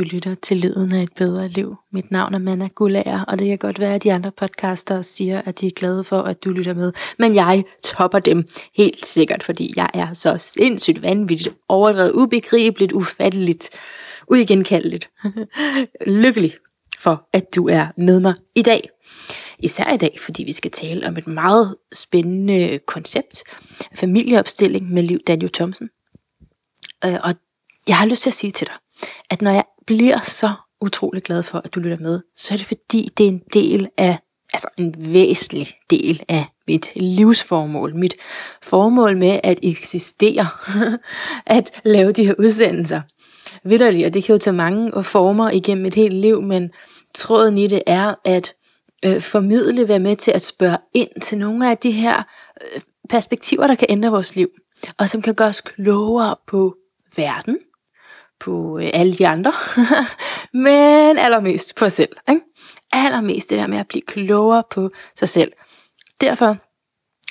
du lytter til Lyden af et bedre liv. Mit navn er Manna Gullager, og det kan godt være, at de andre podcaster siger, at de er glade for, at du lytter med. Men jeg topper dem helt sikkert, fordi jeg er så sindssygt vanvittigt, overdrevet, ubegribeligt, ufatteligt, uigenkaldeligt. Lykkelig for, at du er med mig i dag. Især i dag, fordi vi skal tale om et meget spændende koncept. Familieopstilling med Liv Daniel Thomsen. Øh, og jeg har lyst til at sige til dig, at når jeg bliver så utrolig glad for, at du lytter med, så er det fordi, det er en del af, altså en væsentlig del af mit livsformål, mit formål med at eksistere, at lave de her udsendelser. Vitterligt, og det kan jo tage mange former igennem et helt liv, men tråden i det er at øh, formidle, være med til at spørge ind til nogle af de her øh, perspektiver, der kan ændre vores liv, og som kan gøre os klogere på verden, på øh, alle de andre, men allermest på sig selv. Ikke? Allermest det der med at blive klogere på sig selv. Derfor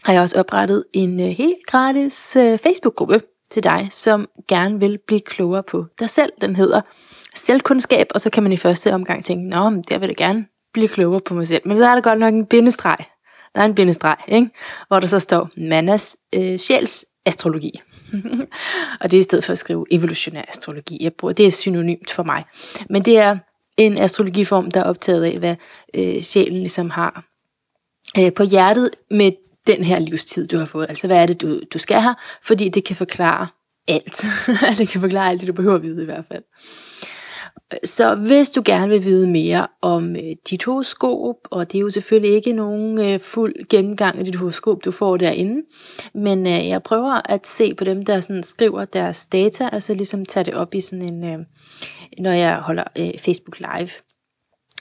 har jeg også oprettet en øh, helt gratis øh, Facebook-gruppe til dig, som gerne vil blive klogere på dig selv. Den hedder Selvkundskab, og så kan man i første omgang tænke, nå, men der vil jeg gerne blive klogere på mig selv. Men så er der godt nok en bindestreg. Der er en bindestreg, ikke? hvor der så står Mannas øh, sjæls astrologi. og det er i stedet for at skrive evolutionær astrologi. Jeg bruger, det er synonymt for mig. Men det er en astrologiform, der er optaget af, hvad øh, sjælen ligesom har øh, på hjertet med den her livstid, du har fået. Altså, hvad er det, du, du skal have? Fordi det kan forklare alt. det kan forklare alt det, du behøver at vide i hvert fald. Så hvis du gerne vil vide mere om øh, dit horoskop, og det er jo selvfølgelig ikke nogen øh, fuld gennemgang af dit horoskop, du får derinde, men øh, jeg prøver at se på dem, der sådan skriver deres data, altså ligesom tage det op i sådan en, når jeg holder Facebook Live.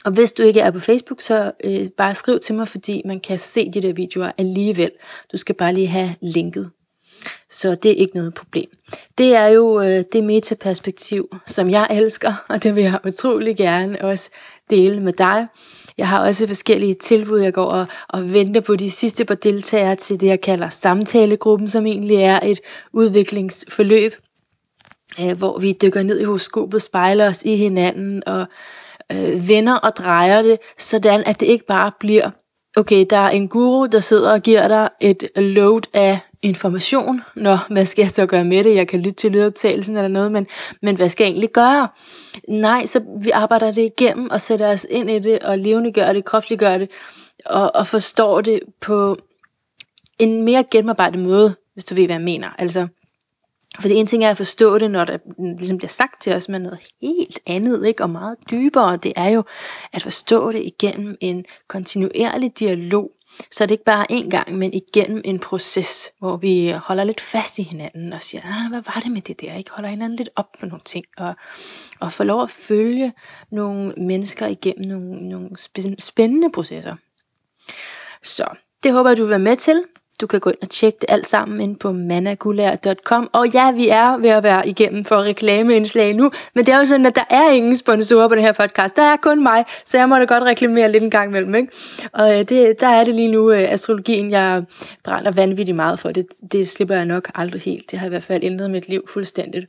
Og hvis du ikke er på Facebook, så øh, bare skriv til mig, fordi man kan se de der videoer alligevel. Du skal bare lige have linket. Så det er ikke noget problem. Det er jo øh, det metaperspektiv, som jeg elsker, og det vil jeg utrolig gerne også dele med dig. Jeg har også forskellige tilbud, jeg går og, og venter på de sidste par deltagere til det, jeg kalder samtalegruppen, som egentlig er et udviklingsforløb, øh, hvor vi dykker ned i horoskopet, spejler os i hinanden og øh, vender og drejer det, sådan at det ikke bare bliver, okay, der er en guru, der sidder og giver dig et load af information. Nå, hvad skal jeg så gøre med det? Jeg kan lytte til lydoptagelsen eller noget, men, men hvad skal jeg egentlig gøre? Nej, så vi arbejder det igennem og sætter os ind i det og levendegør det, kropsliggør det og, og forstår det på en mere gennemarbejdet måde, hvis du ved, hvad jeg mener. Altså, for det ene ting er at forstå det, når det ligesom bliver sagt til os, men noget helt andet, ikke? og meget dybere, det er jo at forstå det igennem en kontinuerlig dialog så det er ikke bare én gang, men igennem en proces, hvor vi holder lidt fast i hinanden og siger, ah, hvad var det med det der? Ikke holder hinanden lidt op på nogle ting, og, og får lov at følge nogle mennesker igennem nogle, nogle spændende processer. Så det håber jeg, du vil være med til. Du kan gå ind og tjekke det alt sammen ind på managulær.com. Og ja, vi er ved at være igennem for reklameindslag nu, men det er jo sådan, at der er ingen sponsorer på den her podcast. Der er kun mig, så jeg må da godt reklamere lidt en gang imellem. Ikke? Og øh, det, der er det lige nu øh, astrologien, jeg brænder vanvittigt meget for. Det, det slipper jeg nok aldrig helt. Det har i hvert fald ændret mit liv fuldstændigt.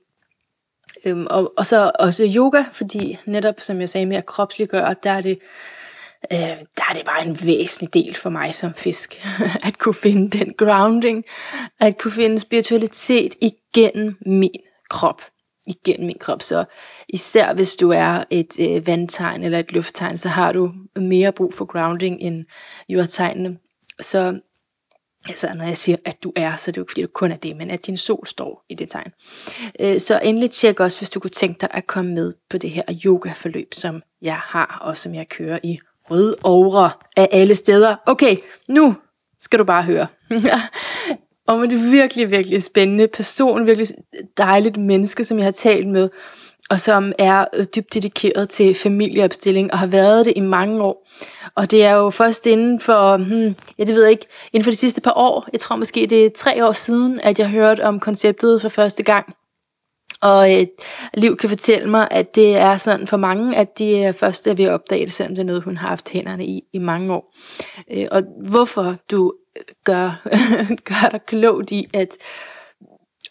Øhm, og, og så også yoga, fordi netop som jeg sagde med at kropsliggøre, der er det øh, der er det bare en væsentlig del for mig som fisk, at kunne finde den grounding, at kunne finde spiritualitet igennem min krop, igennem min krop. Så især hvis du er et øh, vandtegn eller et lufttegn, så har du mere brug for grounding end jordtegnene. Så Altså, når jeg siger, at du er, så er det jo ikke, fordi du kun er det, men at din sol står i det tegn. Øh, så endelig tjek også, hvis du kunne tænke dig at komme med på det her yoga-forløb, som jeg har, og som jeg kører i røde ovre af alle steder. Okay, nu skal du bare høre. om en virkelig, virkelig spændende person, virkelig dejligt menneske, som jeg har talt med, og som er dybt dedikeret til familieopstilling, og har været det i mange år. Og det er jo først inden for, hmm, ja det ved jeg ikke, inden for de sidste par år, jeg tror måske det er tre år siden, at jeg hørte om konceptet for første gang. Og øh, Liv kan fortælle mig, at det er sådan for mange, at de øh, er først er ved at opdage det, selvom det er noget, hun har haft hænderne i i mange år. Øh, og hvorfor du øh, gør, gør dig klogt i at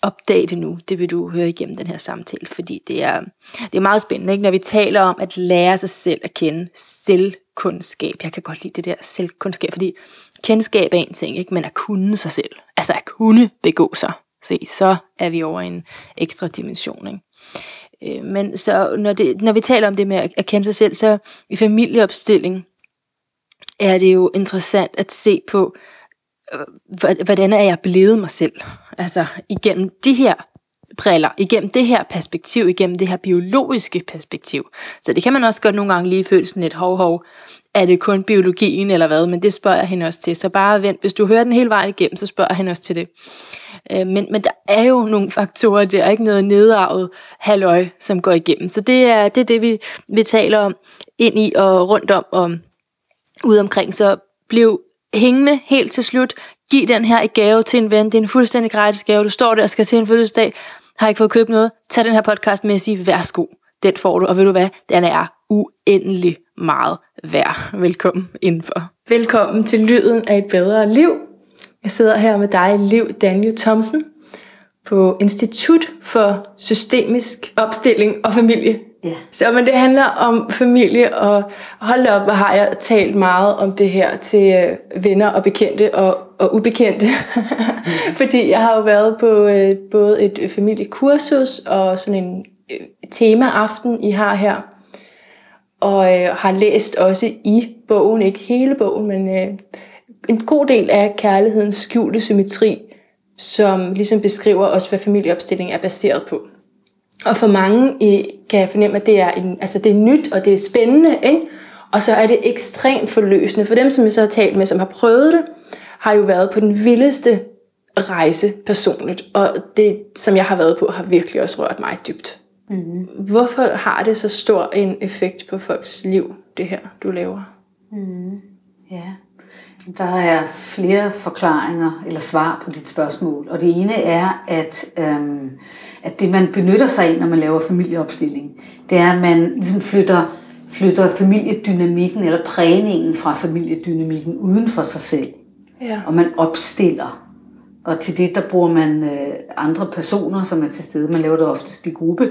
opdage det nu, det vil du høre igennem den her samtale, fordi det er, det er meget spændende, ikke? når vi taler om at lære sig selv at kende selvkundskab. Jeg kan godt lide det der selvkundskab, fordi kendskab er en ting, ikke? men at kunne sig selv, altså at kunne begå sig, se, så er vi over en ekstra dimension. Ikke? Øh, men så når, det, når vi taler om det med at kende sig selv, så i familieopstilling er det jo interessant at se på, øh, hvordan er jeg blevet mig selv? Altså igennem de her briller, igennem det her perspektiv, igennem det her biologiske perspektiv. Så det kan man også godt nogle gange lige føle sådan lidt hov hov, er det kun biologien eller hvad, men det spørger jeg hende også til. Så bare vent, hvis du hører den hele vejen igennem, så spørger jeg hende også til det. Øh, men, men der er jo nogle faktorer, der er ikke noget nedarvet halvøj, som går igennem. Så det er det, er det vi, vi taler om ind i og rundt om og ude omkring. Så bliv hængende helt til slut. Giv den her i gave til en ven. Det er en fuldstændig gratis gave. Du står der og skal til en fødselsdag, har ikke fået købt noget. Tag den her podcast med og sig, værsgo. Den får du, og ved du hvad? Den er uendelig meget værd. Velkommen indenfor. Velkommen til Lyden af et bedre liv. Jeg sidder her med dig, Liv Daniel Thomsen, på Institut for Systemisk Opstilling og Familie. Ja. Så men det handler om familie, og hold op, hvor har jeg talt meget om det her til øh, venner og bekendte og, og ubekendte. Fordi jeg har jo været på øh, både et familiekursus og sådan en øh, temaaften, I har her. Og øh, har læst også i bogen, ikke hele bogen, men øh, en god del af kærlighedens skjulte symmetri, som ligesom beskriver også, hvad familieopstilling er baseret på. Og for mange øh, kan jeg fornemme, at det er, en, altså det er nyt, og det er spændende, ikke? og så er det ekstremt forløsende. For dem, som jeg så har talt med, som har prøvet det, har jo været på den vildeste rejse personligt, og det, som jeg har været på, har virkelig også rørt mig dybt. Mm. Hvorfor har det så stor en effekt på folks liv, det her, du laver? Mm. Ja, der er flere forklaringer eller svar på dit spørgsmål. Og det ene er, at, øhm, at det man benytter sig af, når man laver familieopstilling, det er, at man ligesom flytter, flytter familiedynamikken eller prægningen fra familiedynamikken uden for sig selv. Ja. Og man opstiller. Og til det, der bruger man øh, andre personer, som er til stede. Man laver det oftest i gruppe.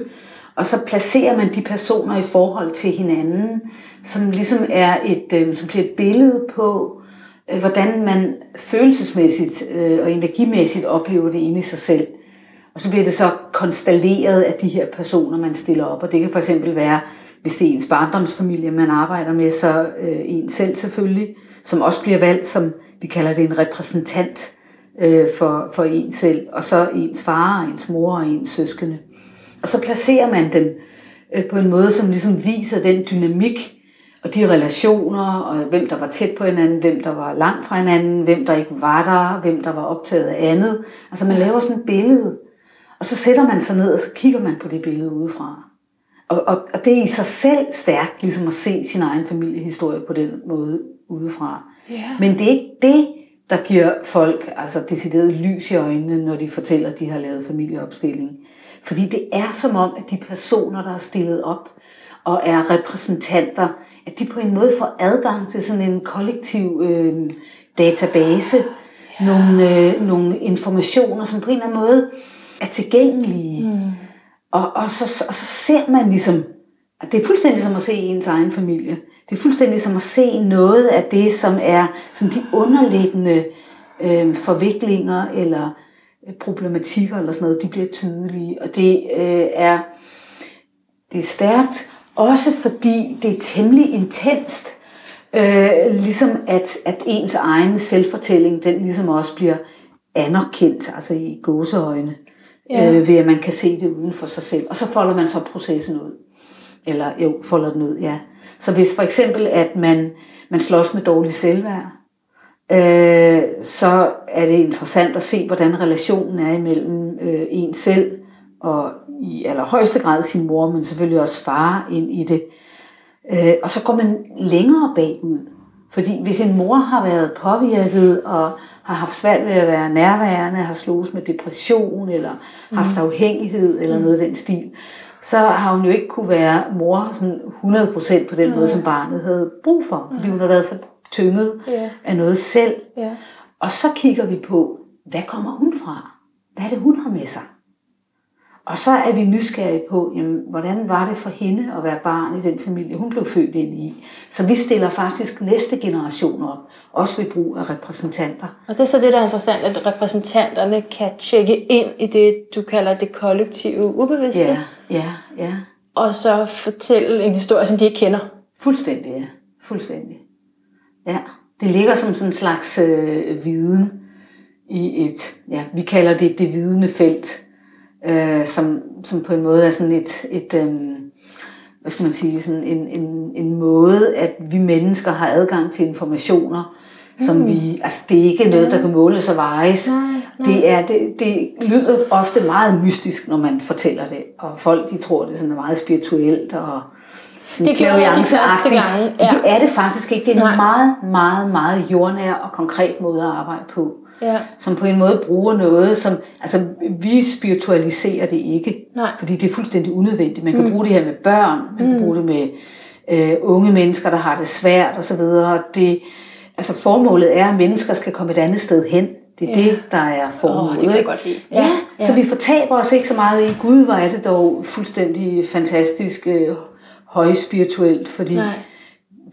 Og så placerer man de personer i forhold til hinanden, som ligesom er et, øh, som bliver et billede på, øh, hvordan man følelsesmæssigt øh, og energimæssigt oplever det inde i sig selv. Og så bliver det så konstalleret af de her personer, man stiller op. Og det kan for eksempel være, hvis det er ens barndomsfamilie, man arbejder med, så øh, en selv selvfølgelig, som også bliver valgt som, vi kalder det en repræsentant øh, for, for en selv, og så ens far, ens mor og ens søskende. Og så placerer man dem øh, på en måde, som ligesom viser den dynamik, og de relationer, og hvem der var tæt på hinanden, hvem der var langt fra hinanden, hvem der ikke var der, hvem der var optaget af andet. Altså man laver sådan et billede, og så sætter man sig ned, og så kigger man på det billede udefra. Og, og, og det er i sig selv stærkt, ligesom at se sin egen familiehistorie på den måde udefra. Yeah. Men det er ikke det, der giver folk altså decideret lys i øjnene, når de fortæller, at de har lavet familieopstilling. Fordi det er som om, at de personer, der er stillet op og er repræsentanter, at de på en måde får adgang til sådan en kollektiv øh, database, ja. nogle, øh, nogle informationer, som på en eller anden måde er tilgængelige. Mm. Og, og, så, og så ser man ligesom, at det er fuldstændig som at se ens egen familie. Det er fuldstændig som at se noget af det, som er sådan de underliggende øh, forviklinger eller øh, problematikker eller sådan noget, de bliver tydelige. Og det øh, er det er stærkt, også fordi det er temmelig intenst. Øh, ligesom at, at ens egen selvfortælling, den ligesom også bliver anerkendt, altså i gåseøjne, ja. øh, ved at man kan se det uden for sig selv. Og så folder man så processen ud. Eller jo, folder den ud, ja. Så hvis for eksempel, at man, man slås med dårlig selvværd, øh, så er det interessant at se, hvordan relationen er imellem øh, en selv og i allerhøjeste grad sin mor, men selvfølgelig også far ind i det. Øh, og så går man længere bagud. Fordi hvis en mor har været påvirket og har haft svært ved at være nærværende, har slået med depression eller mm. haft afhængighed eller mm. noget af den stil, så har hun jo ikke kunne være mor sådan 100% på den mm. måde, som barnet havde brug for. Fordi hun har været for tynget yeah. af noget selv. Yeah. Og så kigger vi på, hvad kommer hun fra? Hvad er det, hun har med sig? Og så er vi nysgerrige på, jamen, hvordan var det for hende at være barn i den familie, hun blev født ind i. Så vi stiller faktisk næste generation op, også ved brug af repræsentanter. Og det er så det, der er interessant, at repræsentanterne kan tjekke ind i det, du kalder det kollektive ubevidste. Ja, ja, ja. Og så fortælle en historie, som de ikke kender. Fuldstændig, ja. Fuldstændig. Ja, det ligger som sådan en slags øh, viden i et, ja, vi kalder det det vidende felt, øh, som, som på en måde er sådan et, et øh, hvad skal man sige, sådan en, en, en måde, at vi mennesker har adgang til informationer, som mm. vi, altså det er ikke noget, der kan måles og vejes. Nej, nej. Det, er, det, det lyder ofte meget mystisk, når man fortæller det, og folk de tror, det er sådan meget spirituelt og sådan Det gjorde jeg de første gange, ja. Det er det faktisk ikke. Det er en Nej. meget, meget, meget jordnær og konkret måde at arbejde på Ja. som på en måde bruger noget, som, altså vi spiritualiserer det ikke, Nej. fordi det er fuldstændig unødvendigt. Man kan mm. bruge det her med børn, man mm. kan bruge det med øh, unge mennesker, der har det svært og så videre. Det, altså formålet er, at mennesker skal komme et andet sted hen. Det er Ja. det, der er formålet. Åh, det kan jeg godt lide. Ja, Ja, så vi fortaber os ikke så meget i, gud, hvor er det dog fuldstændig fantastisk øh, højspirituelt, fordi, Nej.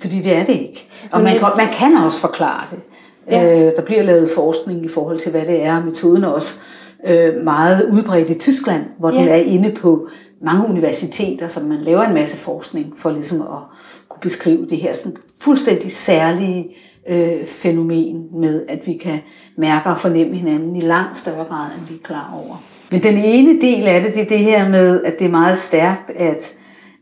fordi det er det ikke. Og man kan, man kan også forklare det. Ja. Øh, der bliver lavet forskning i forhold til, hvad det er. Metoden er også øh, meget udbredt i Tyskland, hvor ja. den er inde på mange universiteter, så man laver en masse forskning for ligesom at kunne beskrive det her sådan fuldstændig særlige øh, fænomen med, at vi kan mærke og fornemme hinanden i langt større grad, end vi er klar over. Men den ene del af det, det er det her med, at det er meget stærkt at,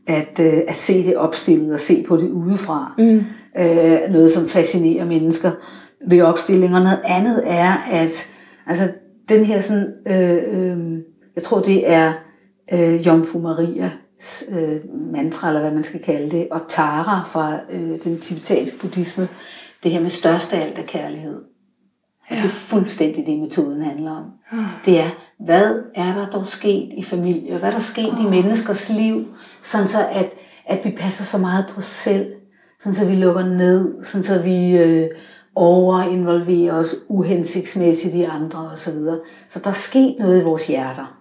at, øh, at se det opstillet og se på det udefra. Mm. Øh, noget, som fascinerer mennesker ved opstilling. Og noget andet er, at altså, den her sådan, øh, øh, jeg tror det er øh, Jomfru Marias øh, mantra, eller hvad man skal kalde det, og Tara fra øh, den tibetanske buddhisme, det her med største af alt er kærlighed. Og det er fuldstændig det, metoden handler om. Det er, hvad er der dog sket i familier? Hvad er der sket i menneskers liv? Sådan så, at, at vi passer så meget på os selv. Sådan så vi lukker ned. Sådan så vi øh, overinvolverer os uhensigtsmæssigt i andre osv. Så, så der er sket noget i vores hjerter.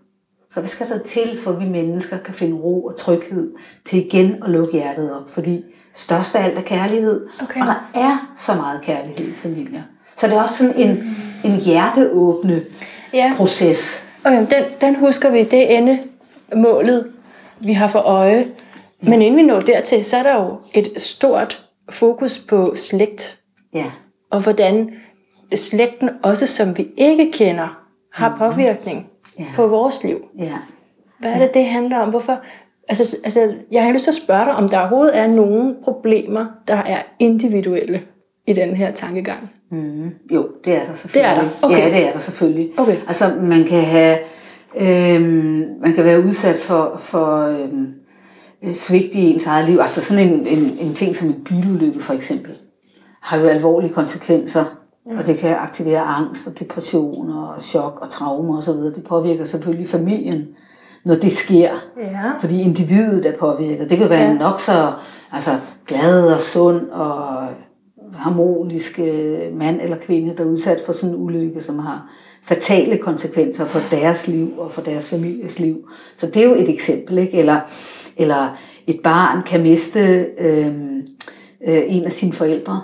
Så hvad skal der til, for at vi mennesker kan finde ro og tryghed til igen at lukke hjertet op? Fordi størst af alt er kærlighed, Okay. og der er så meget kærlighed i familier. Så det er også sådan en, en hjerteåbne Ja. proces. Okay, den, den husker vi. Det er endemålet, vi har for øje. Men inden vi når dertil, så er der jo et stort fokus på slægt. Ja. Og hvordan slægten, også som vi ikke kender, har påvirkning Ja. på vores liv. Ja. Hvad er det, det handler om? Hvorfor? Altså, altså, jeg har lyst til at spørge dig, om der overhovedet er nogle problemer, der er individuelle i den her tankegang. Mm, jo, det er der selvfølgelig. Det er der? Okay. Ja, det er der selvfølgelig. Okay. Altså, man kan have, øhm, man kan være udsat for, for øhm, øh, svigt i ens eget liv. Altså sådan en, en, en ting som en bilulykke for eksempel, har jo alvorlige konsekvenser. Mm. Og det kan aktivere angst og depression og chok og traumer osv. Det påvirker selvfølgelig familien, når det sker. Ja. Fordi individet er påvirket. Det kan være Ja. nok så altså, glad og sund og harmonisk øh, mand eller kvinde, der er udsat for sådan en ulykke, som har fatale konsekvenser for deres liv og for deres families liv. Så det er jo et eksempel, ikke? Eller, eller et barn kan miste øh, øh, en af sine forældre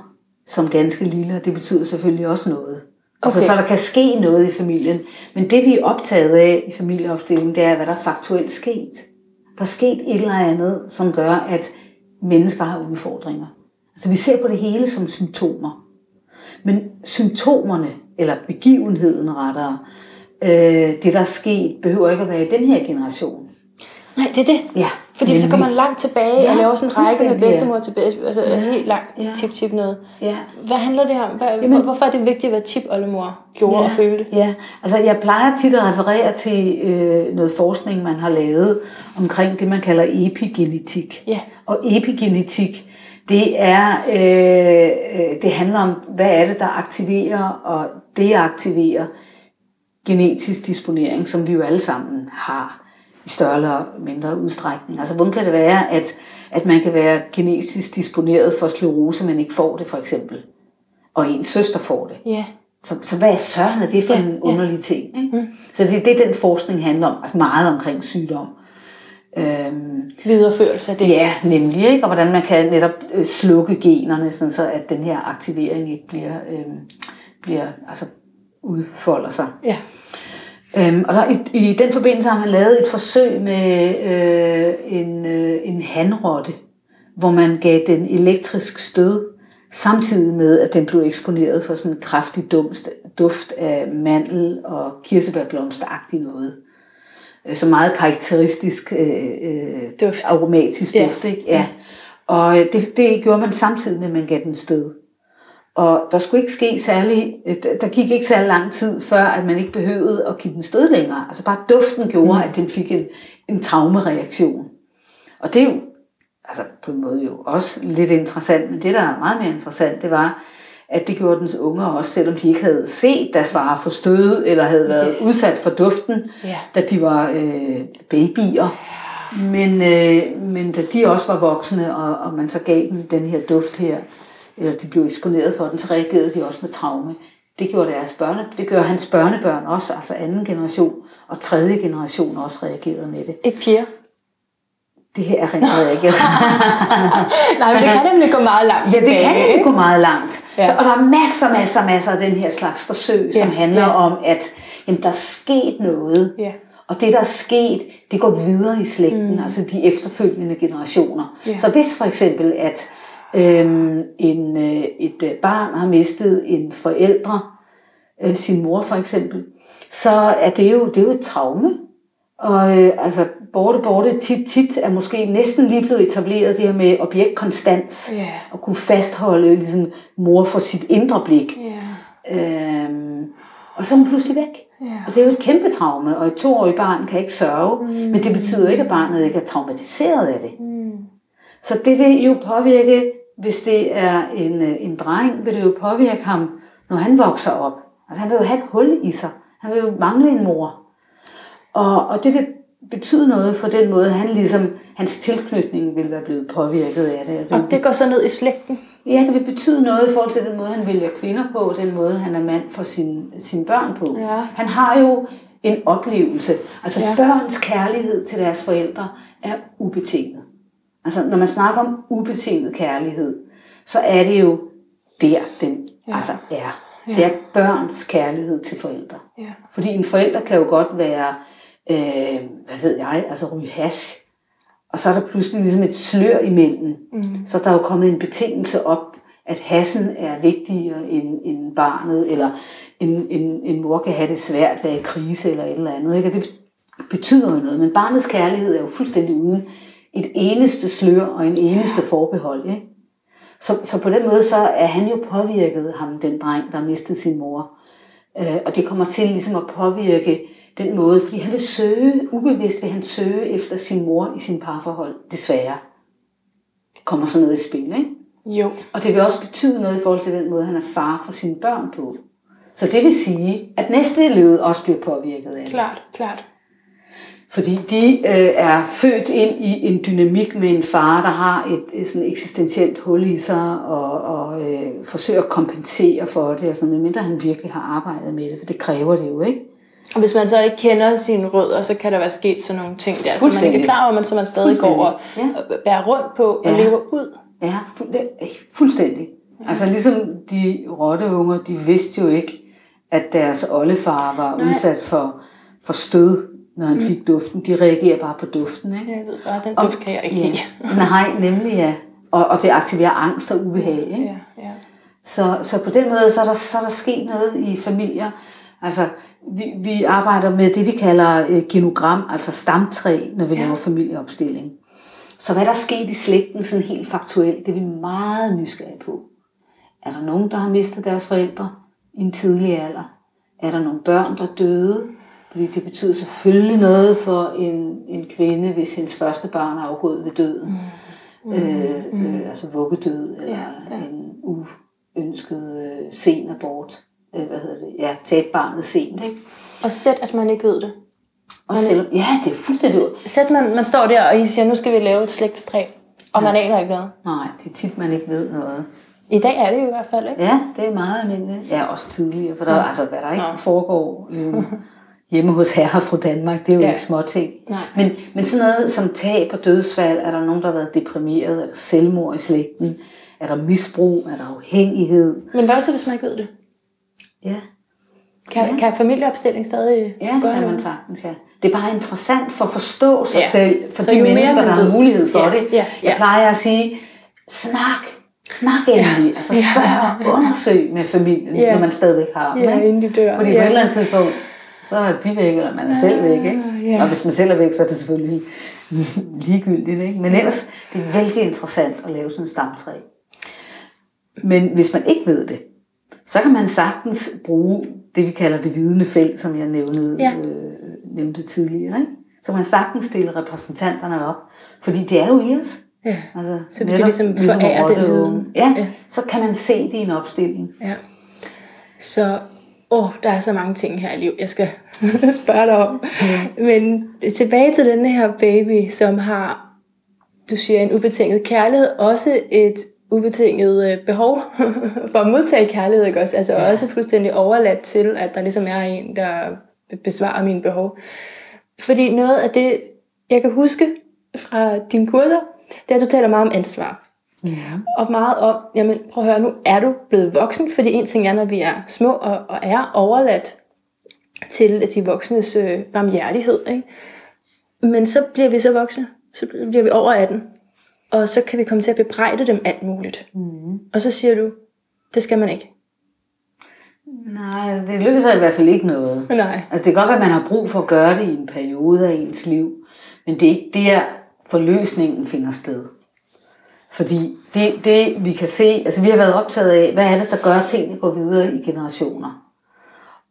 som ganske lille, og det betyder selvfølgelig også noget. Okay. Okay. Så, så der kan ske noget i familien. Men det vi er optaget af i familieopstillingen, det er, hvad der er faktuelt sket. Der er sket et eller andet, som gør, at mennesker har udfordringer. Altså vi ser på det hele som symptomer. Men symptomerne, eller begivenheden rettere, øh, det der er sket, behøver ikke at være i den her generation. Nej, det er det. Ja, Fordi så går man langt tilbage Ja, og laver sådan en række med ja. bedstemor tilbage. Altså ja. helt langt Ja. tip-tip noget. Ja. Hvad handler det om? Hvad, Jamen- hvorfor er det vigtigt, hvad tip-oldemor gjorde og følte? Ja, altså jeg plejer tit at referere til øh, noget forskning, man har lavet omkring det, man kalder epigenetik. Ja. Og epigenetik, det er, øh, øh, det handler om, hvad er det, der aktiverer og deaktiverer genetisk disponering, som vi jo alle sammen har i større eller mindre udstrækning. Altså, hvordan kan det være, at, at man kan være genetisk disponeret for sklerose, men ikke får det, for eksempel, og ens søster får det? Ja. Så, så hvad er søren er det for Ja, en ja. underlig ting? Ikke? Mm. Så det er det, den forskning handler om, altså meget omkring sygdom. Øhm, Videreførelse af det. ja, nemlig, ikke? og hvordan man kan netop øh, slukke generne, sådan så at den her aktivering ikke bliver, øhm, bliver altså udfolder sig. ja. Øhm, og der, i, i den forbindelse har man lavet et forsøg med øh, en, øh, en hanrotte, hvor man gav den elektrisk stød, samtidig med, at den blev eksponeret for sådan en kraftig dumst, duft af mandel og kirsebærblomstagtig noget. Øh, Så meget karakteristisk øh, øh, Duft. aromatisk Ja. duft. Ikke? Ja. Og øh, det, det gjorde man samtidig med, at man gav den stød. Og der skulle ikke ske særlig, øh, der- gik ikke særlig lang tid, før at man ikke behøvede at give den stød længere. Altså bare duften gjorde, mm. at den fik en, en traumereaktion. Og det er jo altså på en måde jo også lidt interessant, men det, der er meget mere interessant, det var, at det gjorde dens unger også, selvom de ikke havde set deres far få stød, eller havde været Yes. udsat for duften, Ja. da de var øh, babyer. Men, øh, men da de også var voksne, og, og man så gav dem den her duft her, eller de blev eksponeret for den, så reagerede de også med traume. Det gjorde deres børne, det gør hans børnebørn også, altså anden generation, og tredje generation også reagerede med det. Ikke fjerde. Det her er rent reageret. Nej, men det kan nemlig gå meget langt Ja, det kan nemlig gå meget langt. Ja. Så, og der er masser, masser, masser af den her slags forsøg, som Ja, handler ja. om, at jamen, der er sket noget. Ja. Og det, der er sket, det går videre i slægten, mm. altså de efterfølgende generationer. Ja. Så hvis for eksempel, at øhm, en, øh, et øh, barn har mistet en forældre, øh, sin mor for eksempel, så er det jo, det er jo et traume. Og øh, altså, borte, borte, tit, tit er måske næsten lige blevet etableret det her med objektkonstans. Ja. Og kunne fastholde ligesom, mor for sit indre blik. Ja. Øhm, og så er hun pludselig væk. Ja. Og det er jo et kæmpe traume, og et toårigt barn kan ikke sørge, mm. men det betyder ikke, at barnet ikke er traumatiseret af det. Mm. Så det vil jo påvirke, hvis det er en, øh, en dreng, vil det jo påvirke ham, når han vokser op. Altså han vil jo have et hul i sig. Han vil jo mangle en mor. Og, og det vil betyde noget for den måde, han ligesom, hans tilknytning vil være blevet påvirket af det. Og det går så ned i slægten. Ja, det vil betyde noget i forhold til den måde, han vælger kvinder på, den måde, han er mand for sin, sine børn på. Ja. Han har jo en oplevelse. Altså ja. børns kærlighed til deres forældre er ubetinget. Altså når man snakker om ubetinget kærlighed, så er det jo der, den ja. altså er. Det er børns kærlighed til forældre. Ja. Fordi en forælder kan jo godt være, øh, hvad ved jeg, altså ryge hash. Og så er der pludselig ligesom et slør imellem. Mm. Så der er jo kommet en betingelse op, at hassen er vigtigere end, end barnet, eller en, en, en mor kan have det svært, være i krise eller et eller andet. Ikke? Og det betyder jo noget. Men barnets kærlighed er jo fuldstændig uden et eneste slør og en eneste forbehold. Ikke? Så, så på den måde så er han jo påvirket, ham den dreng, der mistet sin mor. Øh, og det kommer til ligesom at påvirke den måde, fordi han vil søge, ubevidst vil han søge efter sin mor i sin parforhold, desværre. Kommer sådan noget i spil, ikke? Jo. Og det vil også betyde noget i forhold til den måde, han er far for sine børn på. Så det vil sige, at næste led også bliver påvirket af det. Klart, klart. Fordi de øh, er født ind i en dynamik med en far, der har et, et sådan eksistentielt hul i sig, og, og øh, forsøger at kompensere for det, sådan, medmindre han virkelig har arbejdet med det, for det kræver det jo, ikke? Og hvis man så ikke kender sine rødder, så kan der være sket sådan nogle ting der, som man ikke er klar over, men som man stadig går og og bærer rundt på og Ja. lever ud. Ja, fu- det er fuldstændig. Altså ligesom de rotteunger, de vidste jo ikke, at deres oldefar var. Nej. udsat for, for stød, når han fik duften. De reagerer bare på duften, ikke? Jeg ved bare, den duft kan jeg ikke ja. lide. Nej, nemlig ja. Og, og det aktiverer angst og ubehag, ikke? Ja, ja. Så, så på den måde, så er, der, så er der sket noget i familier. Altså, vi, vi arbejder med det, vi kalder øh, genogram, altså stamtræ, når vi ja. laver familieopstilling. Så hvad der er sket i slægten, sådan helt faktuelt, det er vi meget nysgerrige på. Er der nogen, der har mistet deres forældre i en tidlig alder? Er der nogle børn, der døde? Fordi det betyder selvfølgelig noget for en, en kvinde, hvis hendes første barn er afgået ved døden. Mm. Øh, øh, altså vuggedød, eller Ja, ja, ja. en uønsket øh, sen abort. Øh, hvad hedder det? Ja, tab barnet sent, ikke? Og sæt, at man ikke ved det. Og selvom, ja, det er fuldstændig... Sæt, man, man står der, og I siger, nu skal vi lave et slægtstræ, og man aner ikke noget. Nej, det er tit, man ikke ved noget. I dag er det jo i hvert fald, ikke? Ja, det er meget almindeligt. Ja, også tidligere, for der, ja. altså, hvad der ikke ja. foregår ligesom, hjemme hos herre fra Danmark, det er jo ja. ikke små ting. Nej. Men, men sådan noget som tab og dødsfald, er der nogen, der har været deprimeret, er der selvmord i slægten, er der misbrug, er der afhængighed. Men hvad så, hvis man ikke ved det? Ja, Kan, Ja. ja. kan familieopstilling stadig ja det gøre kan man noget? sagtens, ja. Det er bare interessant for at forstå sig Ja. selv, for Så de mere mennesker, man der har mulighed for Ja, det. ja, ja. Jeg plejer at sige, snak, snak endelig. Altså spørg og undersøg med familien, Ja. når man stadigvæk har dem. Ja, inden de dør. Fordi på Ja. et eller andet tidspunkt, så er de væk, eller man er selv væk. Ikke? ja. Og hvis man selv er væk, så er det selvfølgelig ligegyldigt. Ikke? Men ellers, det er vældig interessant at lave sådan en stamtræ. Men hvis man ikke ved det, så kan man sagtens bruge det, vi kalder det vidende felt, som jeg nævnte, Ja. øh, nævnte tidligere. Ikke? Så man sagtens stille repræsentanterne op, fordi det er jo i os. Ja. Altså, Så vi kan ligesom forære den viden. Ja. ja, så kan man se det i en opstilling. Ja. Så, åh, der er så mange ting her i liv, jeg skal spørge dig om. Men tilbage til den her baby, som har, du siger, en ubetinget kærlighed, også et ubetinget øh, behov for at modtage kærlighed, ikke også? Altså ja. også fuldstændig overladt til, at der ligesom er en, der besvarer mine behov. Fordi noget af det, jeg kan huske fra dine kurser, det er, at du taler meget om ansvar. Ja. Og meget om, jamen prøv at høre, nu er du blevet voksen, fordi en ting er, når vi er små og, og er overladt til de voksnes øh, barmhjertighed. Ikke? Men så bliver vi så voksne, så bliver vi over 18, og så kan vi komme til at bebrejde dem alt muligt. Mm. Og så siger du, det skal man ikke. Nej, altså, det lykkes i hvert fald ikke noget. Nej. Altså, det kan godt være, at man har brug for at gøre det i en periode af ens liv, men det er ikke der, forløsningen finder sted. Fordi det, det, vi kan se, altså vi har været optaget af, hvad er det, der gør, at tingene går videre i generationer.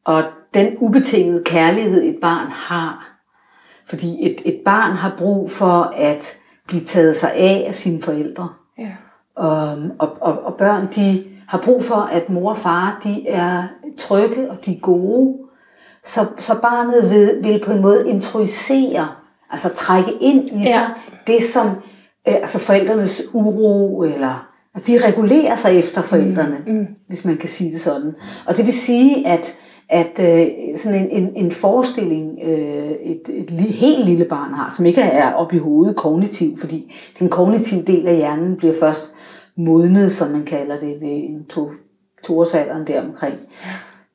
Og den ubetingede kærlighed, et barn har. Fordi et, et barn har brug for at blive taget sig af af sine forældre. Ja. Og, og, og, og børn, de har brug for, at mor og far, de er trygge og de er gode. Så, så barnet vil, vil på en måde introducere, altså trække ind i Ja. sig det, som altså forældrenes uro, eller altså de regulerer sig efter forældrene, mm. Mm. hvis man kan sige det sådan. Og det vil sige, at at øh, sådan en, en, en forestilling, øh, et, et li, helt lille barn har, som ikke er op i hovedet kognitiv, fordi den kognitive del af hjernen bliver først modnet, som man kalder det, ved en to, toårsalderen deromkring.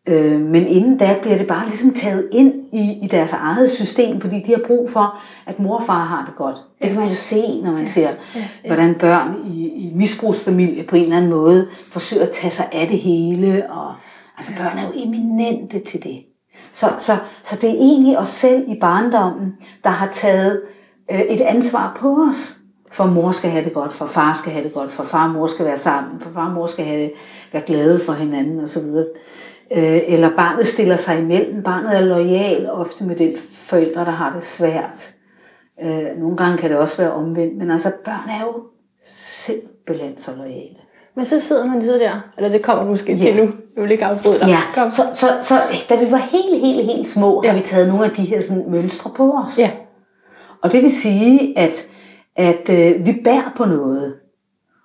Øh, men inden da bliver det bare ligesom taget ind i, i deres eget system, fordi de har brug for, at mor og far har det godt. Det kan man jo se, når man ser, hvordan børn i, i misbrugsfamilie på en eller anden måde forsøger at tage sig af det hele. Og, altså børn er jo eminente til det. Så, så, så det er egentlig os selv i barndommen, der har taget øh, et ansvar på os. For mor skal have det godt, for far skal have det godt, for far og mor skal være sammen, for far og mor skal have det, være glade for hinanden osv. Øh, eller barnet stiller sig imellem. Barnet er lojal ofte med den forældre, der har det svært. Øh, nogle gange kan det også være omvendt, men altså børn er jo simpelthen så lojale. Men så sidder man så der, eller det kommer du måske Ja. til nu. Jeg vil ikke afbryde dig. Ja, Kom. så, så, så da vi var helt, helt, helt små, ja. har vi taget nogle af de her sådan, mønstre på os. Ja. Og det vil sige, at, at øh, vi bærer på noget.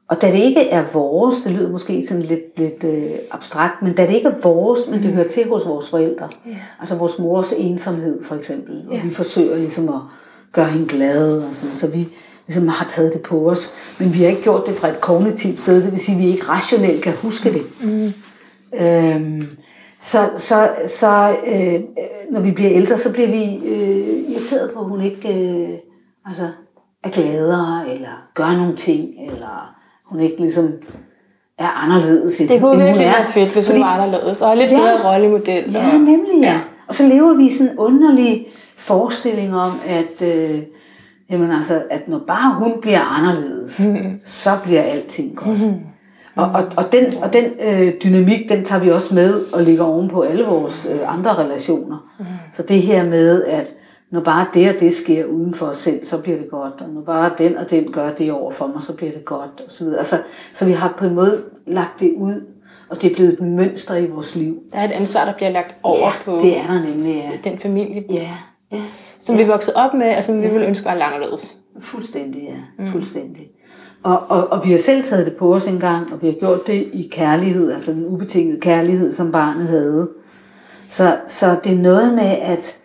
Og da det ikke er vores, det lyder måske sådan lidt, lidt øh, abstrakt, men da det ikke er vores, men det hører til hos vores forældre. Ja. Altså vores mors ensomhed for eksempel. Og Ja. vi forsøger ligesom at gøre hende glad. Og sådan, så vi ligesom har taget det på os. Men vi har ikke gjort det fra et kognitivt sted, det vil sige, at vi ikke rationelt kan huske det. Mm. Øhm, så så, så øh, når vi bliver ældre, så bliver vi øh, irriteret på, at hun ikke øh, altså, er gladere, eller gør nogle ting, eller hun ikke ligesom er anderledes. end- Det kunne hun virkelig er. være fedt, hvis hun Fordi- var anderledes. Og lidt Ja. bedre rollemodel. Ja, og- nemlig ja. Og så lever vi i sådan en underlig forestilling om, at, øh, jamen altså, at når bare hun bliver anderledes, mm. så bliver alting godt. Mm. Og, og, og den, og den øh, dynamik, den tager vi også med og lægger oven på alle vores øh, andre relationer. Mm. Så det her med, at når bare det og det sker uden for os selv, så bliver det godt. Og når bare den og den gør det over for mig, så bliver det godt. Og så, videre. Altså, så vi har på en måde lagt det ud, og det er blevet et mønster i vores liv. Der er et ansvar, der bliver lagt over ja, på det er der nemlig, ja. den familie, Ja, ja. som vi er vokset op med, og som vi ville ønske var anderledes. Fuldstændig, ja. Mm. Fuldstændig. Og, og, og vi har selv taget det på os en gang, og vi har gjort det i kærlighed, altså en ubetinget kærlighed, som barnet havde. Så, så det er noget med at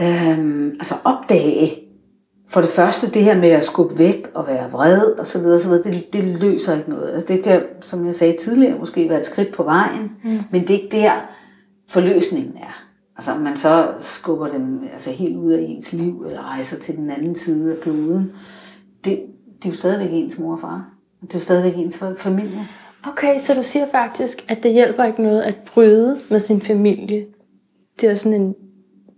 øhm, altså opdage, for det første det her med at skubbe væk og være vred og så videre, så videre det, det løser ikke noget. Altså det kan, som jeg sagde tidligere, måske være et skridt på vejen, mm. men det er ikke der forløsningen er. Altså man så skubber dem altså helt ud af ens liv, eller rejser til den anden side af kloden. Det, det er jo stadigvæk ens mor og far. Det er jo stadigvæk ens familie. Okay, så du siger faktisk, at det hjælper ikke noget at bryde med sin familie. Det er sådan en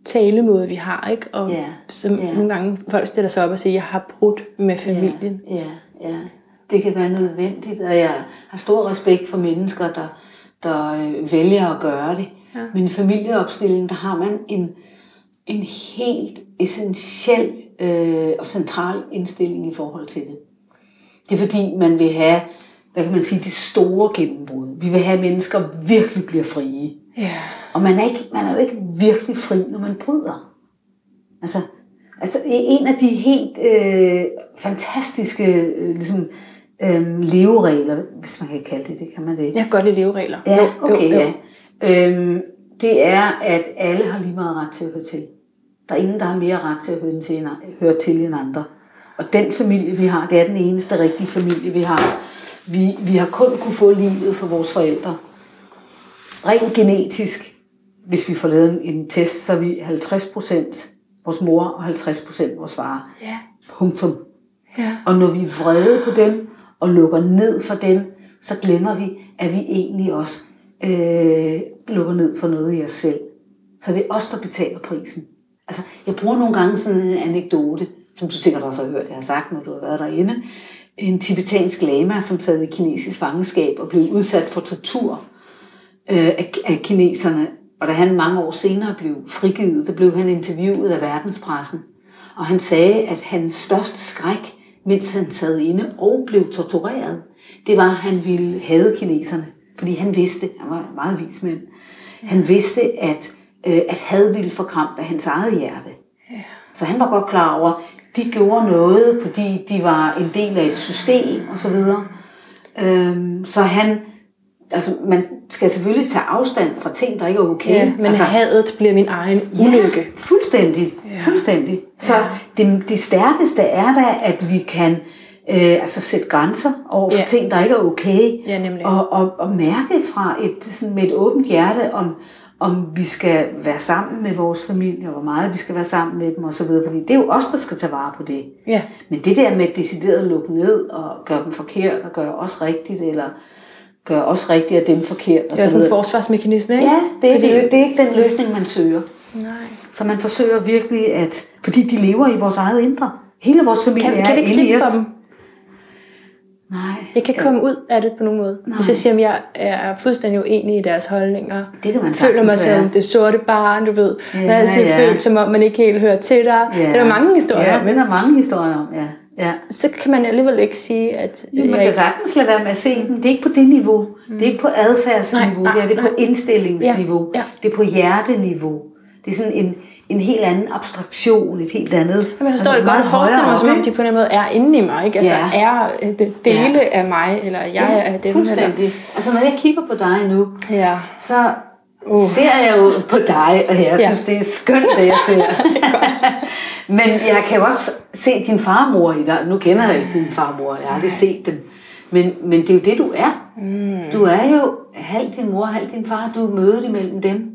talemåde, vi har, ikke? Og yeah, som yeah. nogle gange folk stiller sig op og siger, jeg har brudt med familien. Ja, yeah, ja. Yeah. Det kan være nødvendigt, og jeg har stor respekt for mennesker, der, der øh, vælger at gøre det. Ja. Men i familieopstillingen, der har man en, en helt essentiel øh, og central indstilling i forhold til det. Det er fordi, man vil have, hvad kan man sige, det store gennembrud. Vi vil have, at mennesker virkelig bliver frie. Ja. Og man er, ikke, man er jo ikke virkelig fri, når man bryder. Altså, altså en af de helt øh, fantastiske øh, ligesom, øh, leveregler, hvis man kan kalde det, det kan man det. Jeg kan godt lide leveregler. Ja, okay, jo, jo. ja. Øhm, det er, at alle har lige meget ret til at høre til. Der er ingen, der har mere ret til at høre til, end, høre til end andre. Og den familie, vi har, det er den eneste rigtige familie, vi har. Vi, vi har kun kunne få livet for vores forældre. Rent genetisk, hvis vi får lavet en, en test, så er vi 50 procent vores mor og 50 procent vores far. Ja. Punktum. Ja. Og når vi er vrede på dem og lukker ned for dem, så glemmer vi, at vi egentlig også øh, lukker ned for noget i os selv. Så det er os, der betaler prisen. Altså, jeg bruger nogle gange sådan en anekdote, som du sikkert også har hørt, jeg har sagt, når du har været derinde. En tibetansk lama, som sad i kinesisk fangenskab og blev udsat for tortur øh, af, af kineserne. Og da han mange år senere blev frigivet, der blev han interviewet af verdenspressen. Og han sagde, at hans største skræk, mens han sad inde og blev tortureret, det var, at han ville have kineserne. Fordi han vidste, han var en meget vis mand, han vidste, at, øh, at had ville forkrampe hans eget hjerte. Så han var godt klar over, de gjorde noget, fordi de var en del af et system og så videre. Øhm, så han, altså man skal selvfølgelig tage afstand fra ting, der ikke er okay. Ja, men altså, hadet bliver min egen ulykke. Ja, fuldstændig. Ja. fuldstændig. Så ja. det, det stærkeste er da, at vi kan øh, altså sætte grænser over for ja. ting, der ikke er okay. Ja, nemlig. Og, og, og mærke fra et, sådan med et åbent hjerte, om, om vi skal være sammen med vores familie, og hvor meget vi skal være sammen med dem osv., fordi det er jo os, der skal tage vare på det. Ja. Men det der med decideret at lukke ned og gøre dem forkert, og gøre os rigtigt, eller gøre os rigtigt og dem forkert. Det er sådan en forsvarsmekanisme, ikke? Ja, det er, fordi... ikke, det er ikke den løsning, man søger. Nej. Så man forsøger virkelig at, fordi de lever i vores eget indre. Hele vores familie kan, kan vi ikke er i os. Dem? Nej. Jeg kan komme ud af det på nogen måde. Nej. Hvis jeg siger, at jeg er fuldstændig uenig i deres holdninger. Det kan man Føler mig som det sorte barn, du ved. Ja, jeg har altid ja. følt, som om man ikke helt hører til dig. Ja. Det er der mange historier ja, om. Det er der mange historier om, ja. Ja. Så kan man alligevel ikke sige, at... Ja, man kan sagtens lade være med at se den. Det er ikke på det niveau. Mm. Det er ikke på adfærdsniveau. Nej, nej, det er det på indstillingsniveau. Ja, ja. Det er på hjerteniveau. Det er sådan en, en helt anden abstraktion, et helt andet... Jamen, jeg forstår altså, det godt. Jeg forestiller mig, som om de på en måde er inde i mig. Ikke? Altså, ja. er øh, det dele ja. af mig, eller jeg ja, er dem. Fuldstændig. Eller? Altså, når jeg kigger på dig nu, ja. så uh. ser jeg jo på dig, og jeg ja. synes, det er skønt, det jeg ser. Men jeg kan jo også se din farmor i dig. Nu kender jeg ikke din farmor, jeg har aldrig set dem. Men, men det er jo det, du er. Mm. Du er jo halv din mor, halv din far. Du er mødet imellem dem.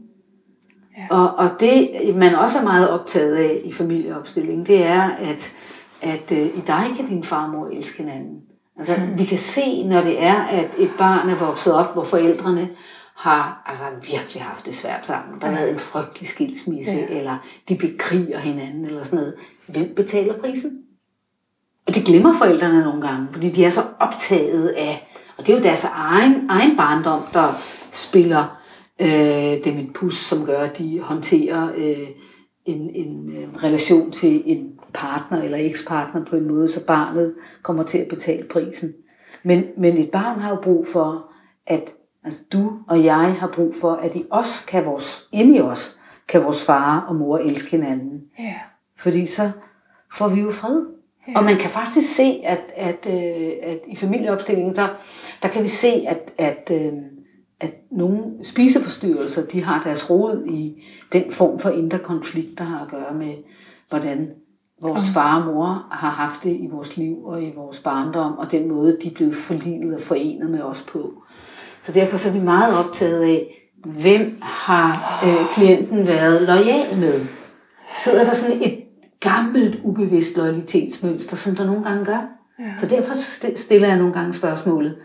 Ja. Og, og det, man også er meget optaget af i familieopstillingen, det er, at, at uh, i dig kan din farmor elske hinanden. Altså, mm. vi kan se, når det er, at et barn er vokset op, hvor forældrene har altså, virkelig haft det svært sammen. Der har været en frygtelig skilsmisse, ja. eller de bekriger hinanden, eller sådan noget. Hvem betaler prisen? Og det glemmer forældrene nogle gange, fordi de er så optaget af, og det er jo deres egen, egen barndom, der spiller Øh, det er mit pus, som gør, at de håndterer øh, en, en øh, relation til en partner eller ekspartner på en måde, så barnet kommer til at betale prisen. Men, men et barn har jo brug for, at altså du og jeg har brug for, at i os kan vores, inde i os, kan vores far og mor elske hinanden. Ja. Fordi så får vi jo fred. Ja. Og man kan faktisk se, at, at, øh, at i familieopstillingen, der, der kan vi se, at, at, øh, at nogle spiseforstyrrelser, de har deres rod i den form for indre konflikt, der har at gøre med, hvordan vores far og mor har haft det i vores liv og i vores barndom, og den måde, de er blevet forliget og forenet med os på. Så derfor så er vi meget optaget af, hvem har øh, klienten været lojal med? Sidder der sådan et gammelt, ubevidst lojalitetsmønster, som der nogle gange gør? Ja. Så derfor så stiller jeg nogle gange spørgsmålet,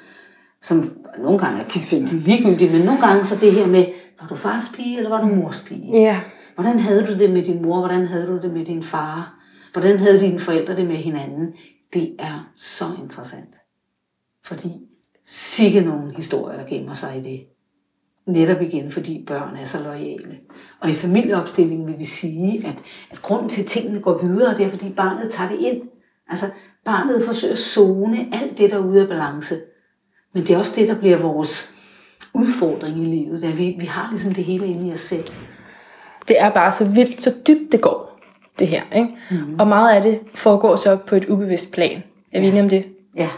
som nogle gange er fuldstændig ligegyldigt, men nogle gange så det her med, var du fars pige, eller var du mors pige? Ja. Hvordan havde du det med din mor? Hvordan havde du det med din far? Hvordan havde dine forældre det med hinanden? Det er så interessant. Fordi sikke nogle historier, der gemmer sig i det. Netop igen, fordi børn er så lojale. Og i familieopstillingen vil vi sige, at, at grunden til, at tingene går videre, det er, fordi barnet tager det ind. Altså, barnet forsøger at zone alt det, der er ude af balance. Men det er også det, der bliver vores udfordring i livet. At vi, vi har ligesom det hele inde i os selv. Det er bare så vildt, så dybt det går, det her. Ikke? Mm. Og meget af det foregår så på et ubevidst plan. Er vi ja. enige om det? Ja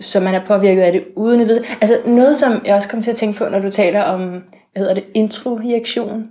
så man er påvirket af det uden at vide. Altså noget, som jeg også kom til at tænke på, når du taler om, hvad hedder det, introjektion?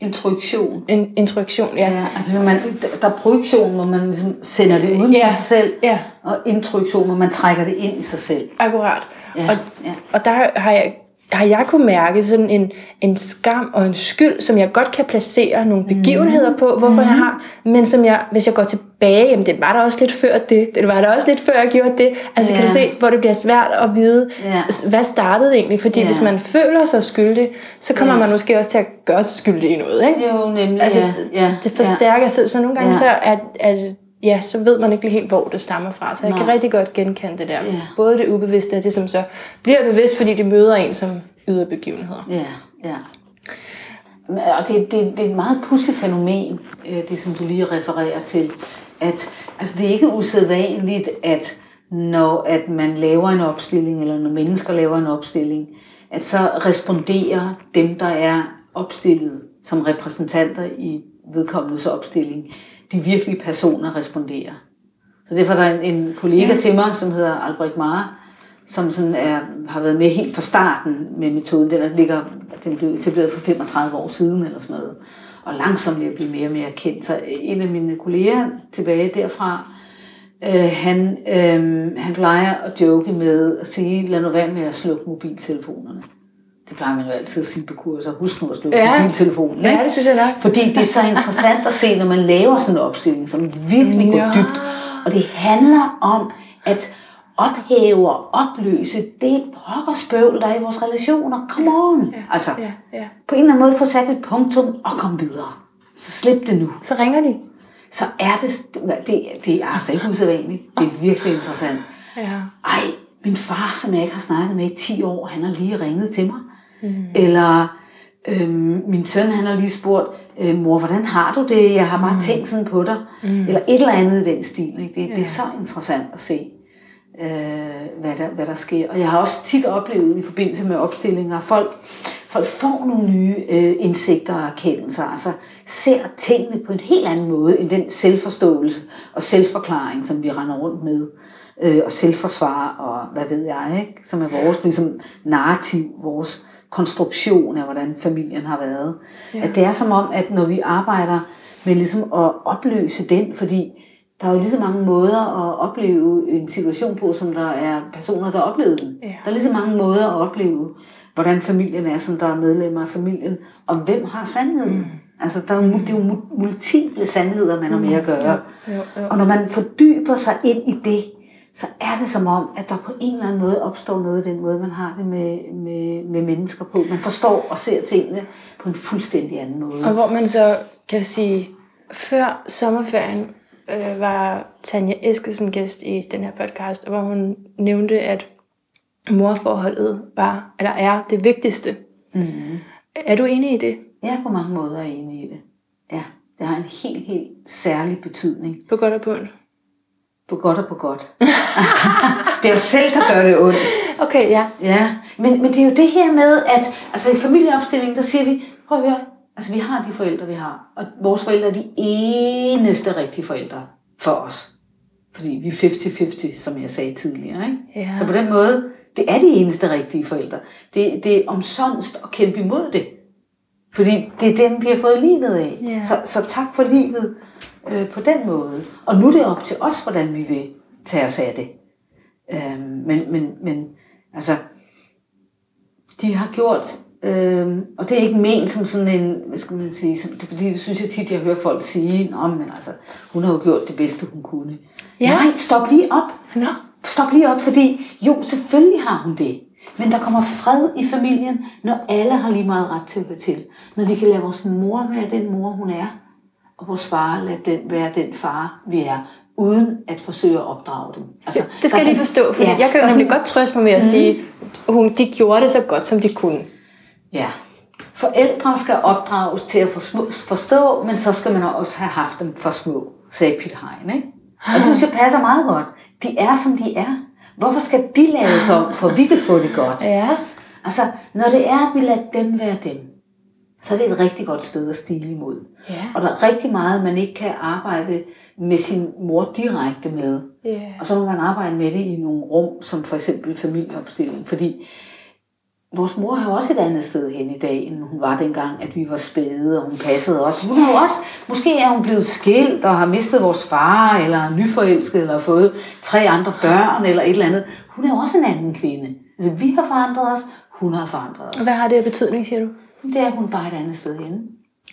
Introduktion. En, introduktion, ja. ja altså man, der er projektion, hvor man ligesom sender det uden ja. for sig selv, ja. og introduktion, hvor man trækker det ind i sig selv. Akkurat. Ja. Og, ja. og der har jeg har jeg kunne mærke sådan en, en skam og en skyld, som jeg godt kan placere nogle begivenheder på, hvorfor mm. jeg har, men som jeg, hvis jeg går tilbage, jamen det var der også lidt før det, det var der også lidt før jeg gjorde det, altså yeah. kan du se, hvor det bliver svært at vide, yeah. hvad startede egentlig, fordi yeah. hvis man føler sig skyldig, så kommer yeah. man måske også til at gøre sig skyldig i noget, ikke? Jo, nemlig, altså, ja. Det forstærker yeah. sig, så nogle gange yeah. så er, at ja, så ved man ikke helt, hvor det stammer fra. Så jeg Nej. kan rigtig godt genkende det der. Yeah. Både det ubevidste og det, som så bliver bevidst, fordi det møder en som ydre begivenheder. Ja, ja. Og det, det, det er et meget pudsigt fænomen, øh, det som du lige refererer til, at altså, det er ikke usædvanligt, at når at man laver en opstilling, eller når mennesker laver en opstilling, at så responderer dem, der er opstillet som repræsentanter i vedkommendes opstilling, de virkelige personer responderer. Så derfor er der en, en kollega ja. til mig, som hedder Albrecht Mare, som sådan er, har været med helt fra starten med metoden. Den, er, ligger, den blev etableret for 35 år siden eller sådan noget. Og langsomt er blive mere og mere kendt. Så en af mine kolleger tilbage derfra, øh, han, øh, han plejer at joke med at sige, lad nu være med at slukke mobiltelefonerne. Det plejer man jo altid at sige på kurser. Husk nu at slukke ja. mobiltelefonen. Ikke? Ja, det synes jeg nok. Fordi det er så interessant at se, når man laver sådan en opstilling, som virkelig går ja. dybt. Og det handler om, at ophæve og opløse det spøvl, der er i vores relationer. Come on! Ja, altså, ja, ja. på en eller anden måde få sat et punktum og komme videre. Så slip det nu. Så ringer de. Så er det, det, det er altså ikke usædvanligt. Det er virkelig interessant. Ja. Ej, min far, som jeg ikke har snakket med i 10 år, han har lige ringet til mig. Mm. Eller øhm, min søn, han har lige spurgt, øh, mor, hvordan har du det? Jeg har bare mm. tænkt sådan på dig. Mm. Eller et eller andet i den stil. Ikke? Det, ja. det er så interessant at se øh, hvad, der, hvad der sker. Og jeg har også tit oplevet i forbindelse med opstillinger, folk, folk får nogle nye øh, indsigter og erkendelser, altså ser tingene på en helt anden måde end den selvforståelse og selvforklaring, som vi render rundt med, øh, og selvforsvar og hvad ved jeg, ikke? som er vores ligesom, narrativ, vores konstruktion af, hvordan familien har været. Ja. At det er som om, at når vi arbejder med ligesom at opløse den, fordi der er jo lige så mange måder at opleve en situation på, som der er personer, der oplever den. Ja. Der er lige så mange måder at opleve, hvordan familien er, som der er medlemmer af familien, og hvem har sandheden. Mm. Altså, der er jo, det er jo multiple sandheder, man har med at mm. gøre. Ja. Jo, jo. Og når man fordyber sig ind i det, så er det som om, at der på en eller anden måde opstår noget den måde, man har det med, med, med mennesker på. Man forstår og ser tingene på en fuldstændig anden måde. Og hvor man så kan sige, før sommerferien øh, var Tanja Eskesen gæst i den her podcast, hvor hun nævnte, at morforholdet var, eller er det vigtigste. Mm. Er du enig i det? Ja, på mange måder er jeg enig i det. Ja, det har en helt, helt særlig betydning. På godt og på ondt? På godt og på godt. det er jo selv, der gør det ondt. Okay, ja. Ja, men, men det er jo det her med, at altså i familieopstillingen, der siger vi, prøv at høre, Altså, vi har de forældre, vi har. Og vores forældre er de eneste rigtige forældre for os. Fordi vi er 50-50, som jeg sagde tidligere. Ikke? Ja. Så på den måde, det er de eneste rigtige forældre. Det, det er omsonst at kæmpe imod det. Fordi det er dem, vi har fået livet af. Ja. Så, så tak for livet øh, på den måde. Og nu er det op til os, hvordan vi vil tage os af det. Øh, men, men, men altså, de har gjort, øh, og det er ikke ment som sådan en, hvad skal man sige, som, det fordi, det synes jeg tit, jeg hører folk sige, Nå, men altså, hun har jo gjort det bedste, hun kunne. Ja. Nej, stop lige op. Nå. Stop lige op, fordi jo, selvfølgelig har hun det. Men der kommer fred i familien, når alle har lige meget ret til at høre til. Når vi kan lade vores mor være den mor, hun er, og vores far lade den være den far, vi er, uden at forsøge at opdrage dem. Altså, Det skal jeg lige forstå, for ja, jeg kan jo nemlig godt trøste mig med at sige, hun, de gjorde det så godt, som de kunne. Ja. Forældre skal opdrages til at forstå, men så skal man også have haft dem for små, sagde Piet Hein. Ikke? Og det synes jeg passer meget godt. De er, som de er. Hvorfor skal de laves om, for vi kan få det godt? Ja. Altså, når det er, at vi lader dem være dem, så er det et rigtig godt sted at stile imod. Ja. Og der er rigtig meget, man ikke kan arbejde med sin mor direkte med. Ja. Og så må man arbejde med det i nogle rum, som for eksempel familieopstilling. Fordi vores mor har også et andet sted hen i dag, end hun var dengang, at vi var spæde, og hun passede os. Hun har jo også, måske er hun blevet skilt og har mistet vores far, eller er nyforelsket, eller har fået tre andre børn, eller et eller andet. Hun er jo også en anden kvinde. Altså, vi har forandret os, hun har forandret os. Og hvad har det af betydning, siger du? Det er hun bare et andet sted henne.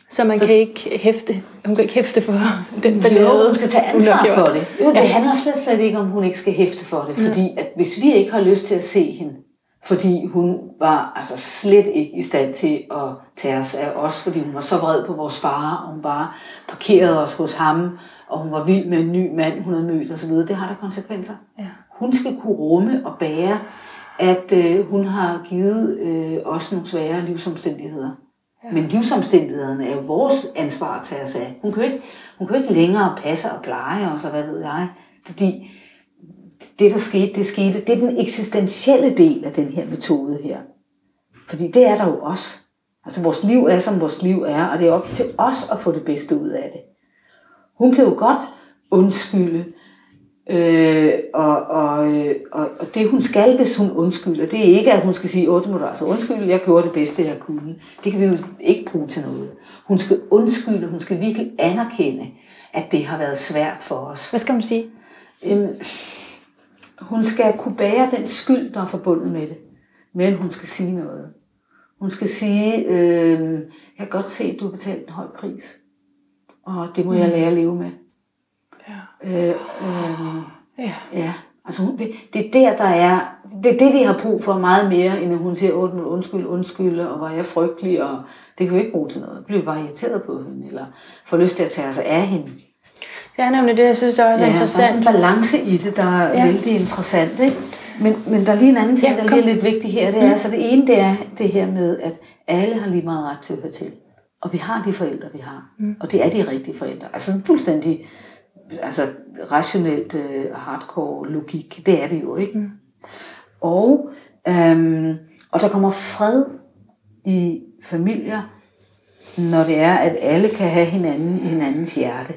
Så man kan ikke hæfte, hun kan ikke hæfte for den Jo, ballade, hun skal tage ansvar for det. Jo, det Ja. handler slet, slet ikke om, hun ikke skal hæfte for det. Fordi at hvis vi ikke har lyst til at se hende, fordi hun var altså slet ikke i stand til at tage os af os, fordi hun var så vred på vores far, og hun bare parkerede os hos ham, og hun var vild med en ny mand, hun havde mødt osv., det har der konsekvenser. Ja. Hun skal kunne rumme og bære, at øh, hun har givet øh, os nogle svære livsomstændigheder. Ja. Men livsomstændighederne er jo vores ansvar at tage os af. Hun kan jo ikke, hun kan jo ikke længere passe og pleje os, og hvad ved jeg. Fordi det, der skete, det skete. Det er den eksistentielle del af den her metode her. Fordi det er der jo også. Altså vores liv er, som vores liv er, og det er op til os at få det bedste ud af det. Hun kan jo godt undskylde, øh, og, og, øh, og, og det hun skal, hvis hun undskylder, det er ikke, at hun skal sige, åh, det må du altså undskylde, jeg gjorde det bedste, jeg kunne. Det kan vi jo ikke bruge til noget. Hun skal undskylde, hun skal virkelig anerkende, at det har været svært for os. Hvad skal man sige? Øhm, hun skal kunne bære den skyld, der er forbundet med det. Men hun skal sige noget. Hun skal sige, øh, jeg kan godt se, at du har betalt en høj pris. Og det må jeg lære at leve med. Øh, øh, Ja. ja, altså det, det er der, der er, det er det, vi har brug for meget mere, end at hun siger, "Åh, men undskyld, undskyld, og var jeg frygtelig, og det kan vi ikke bruge til noget. Bliver bare irriteret på hende, eller får lyst til at tage os af hende. Det er nemlig det, jeg synes, der er også Ja, ja, Der er interessant. en balance i det, der er Ja. vældig interessant. Ikke? Men, men der er lige en anden ting, Ja, der lige er lidt vigtig her. Det er, mm. så det ene det er det her med, at alle har lige meget ret til at høre til. Og vi har de forældre, vi har. Mm. Og det er de rigtige forældre. Altså fuldstændig altså, rationelt øh, hardcore logik. Det er det jo, ikke? Mm. Og, øhm, og der kommer fred i familier, når det er, at alle kan have hinanden i hinandens hjerte.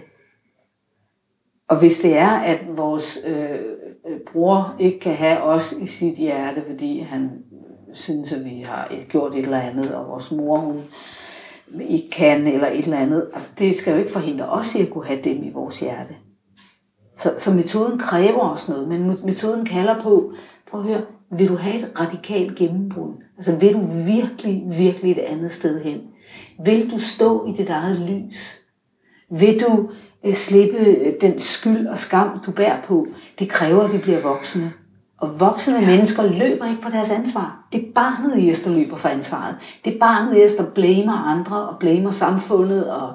Og hvis det er, at vores øh, øh, bror ikke kan have os i sit hjerte, fordi han synes, at vi har gjort et eller andet, og vores mor, hun ikke kan, eller et eller andet. Altså, det skal jo ikke forhindre os i at kunne have dem i vores hjerte. Så, så metoden kræver også noget, men metoden kalder på, prøv at høre, vil du have et radikalt gennembrud? Altså vil du virkelig, virkelig et andet sted hen? Vil du stå i dit eget lys? Vil du øh, slippe øh, den skyld og skam, du bærer på? Det kræver, at vi bliver voksne. Og voksne ja. mennesker løber ikke på deres ansvar. Det er barnet i os, der løber for ansvaret. Det er barnet i os, der blamer andre og blamer samfundet. Og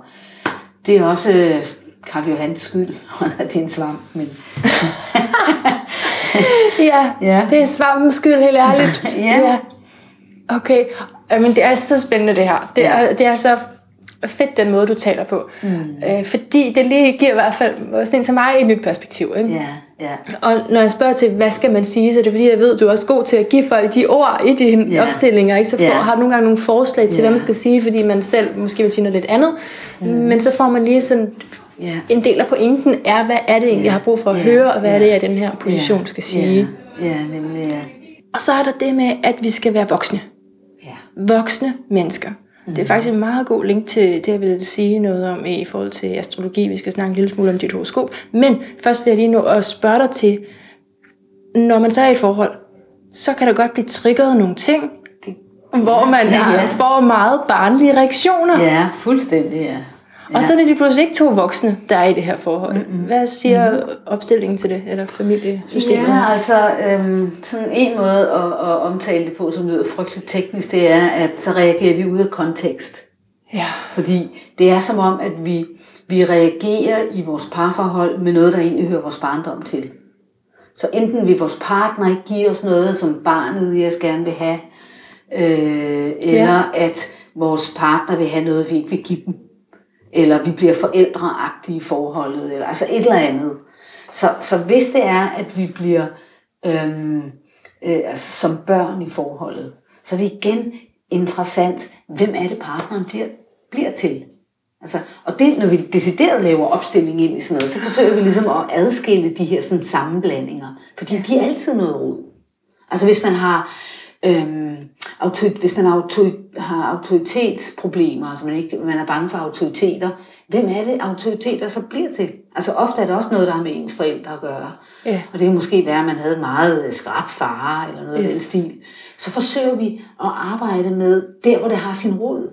det er også øh, Karl Johans skyld, det er en svamp. Men... Ja, Ja. det er svampens skyld, helt ærligt. Ja. Okay, men det er så spændende det her. Det, Ja. er, det er så fedt, den måde, du taler på. Mm. Øh, fordi det lige giver i hvert fald sådan til mig et nyt perspektiv. Ikke? Ja, ja. Og når jeg spørger til, hvad skal man sige, så er det fordi, jeg ved, du er også god til at give folk de ord i dine Ja. opstillinger. Ikke? Så får, Ja. har du nogle gange nogle forslag til, Ja. hvad man skal sige, fordi man selv måske vil sige noget lidt andet. Mm. Men så får man lige sådan Ja. en del af pointen er, hvad er det egentlig, jeg har brug for at Ja. høre, og hvad er det, Ja. jeg i den her position skal sige. Ja, ja nemlig ja. Og så er der det med, at vi skal være voksne. ja. Voksne mennesker. Mm. Det er faktisk en meget god link til det, jeg vil sige noget om i forhold til astrologi. Vi skal snakke en lille smule om dit horoskop. Men først vil jeg lige nå at spørge dig til, når man så er i et forhold, så kan der godt blive triggeret nogle ting, hvor man ja. får meget barnlige reaktioner. Ja, fuldstændig, ja. Ja. Og så er det lige pludselig ikke to voksne, der er i det her forhold. Mm-hmm. Hvad siger mm-hmm. opstillingen til det, eller familiesystemet? Ja, altså øhm, sådan en måde at, at omtale det på, som lyder frygteligt teknisk, det er, at så reagerer vi ud af kontekst. Ja. Fordi det er som om, at vi, vi reagerer i vores parforhold med noget, der egentlig hører vores barndom til. Så enten vil vores partner ikke give os noget, som barnet i os gerne vil have, øh, eller ja. at vores partner vil have noget, vi ikke vil give dem. Eller vi bliver forældreagtige i forholdet, eller altså et eller andet. Så, så hvis det er, at vi bliver øhm, øh, altså som børn i forholdet, så er det igen interessant, hvem er det partneren bliver, bliver til. Altså, og det, når vi decideret laver opstilling ind i sådan noget, så forsøger vi ligesom at adskille de her sådan sammenblandinger. Fordi de er altid noget rod. Altså hvis man har, øhm, autor, hvis man har, autor, har autoritetsproblemer, altså man, ikke, man er bange for autoriteter, hvem er det autoriteter så bliver til? Altså ofte er det også noget, der har med ens forældre at gøre. Ja. Og det kan måske være, at man havde en meget skrab far, eller noget yes. af den stil. Så forsøger vi at arbejde med der, hvor det har sin rod.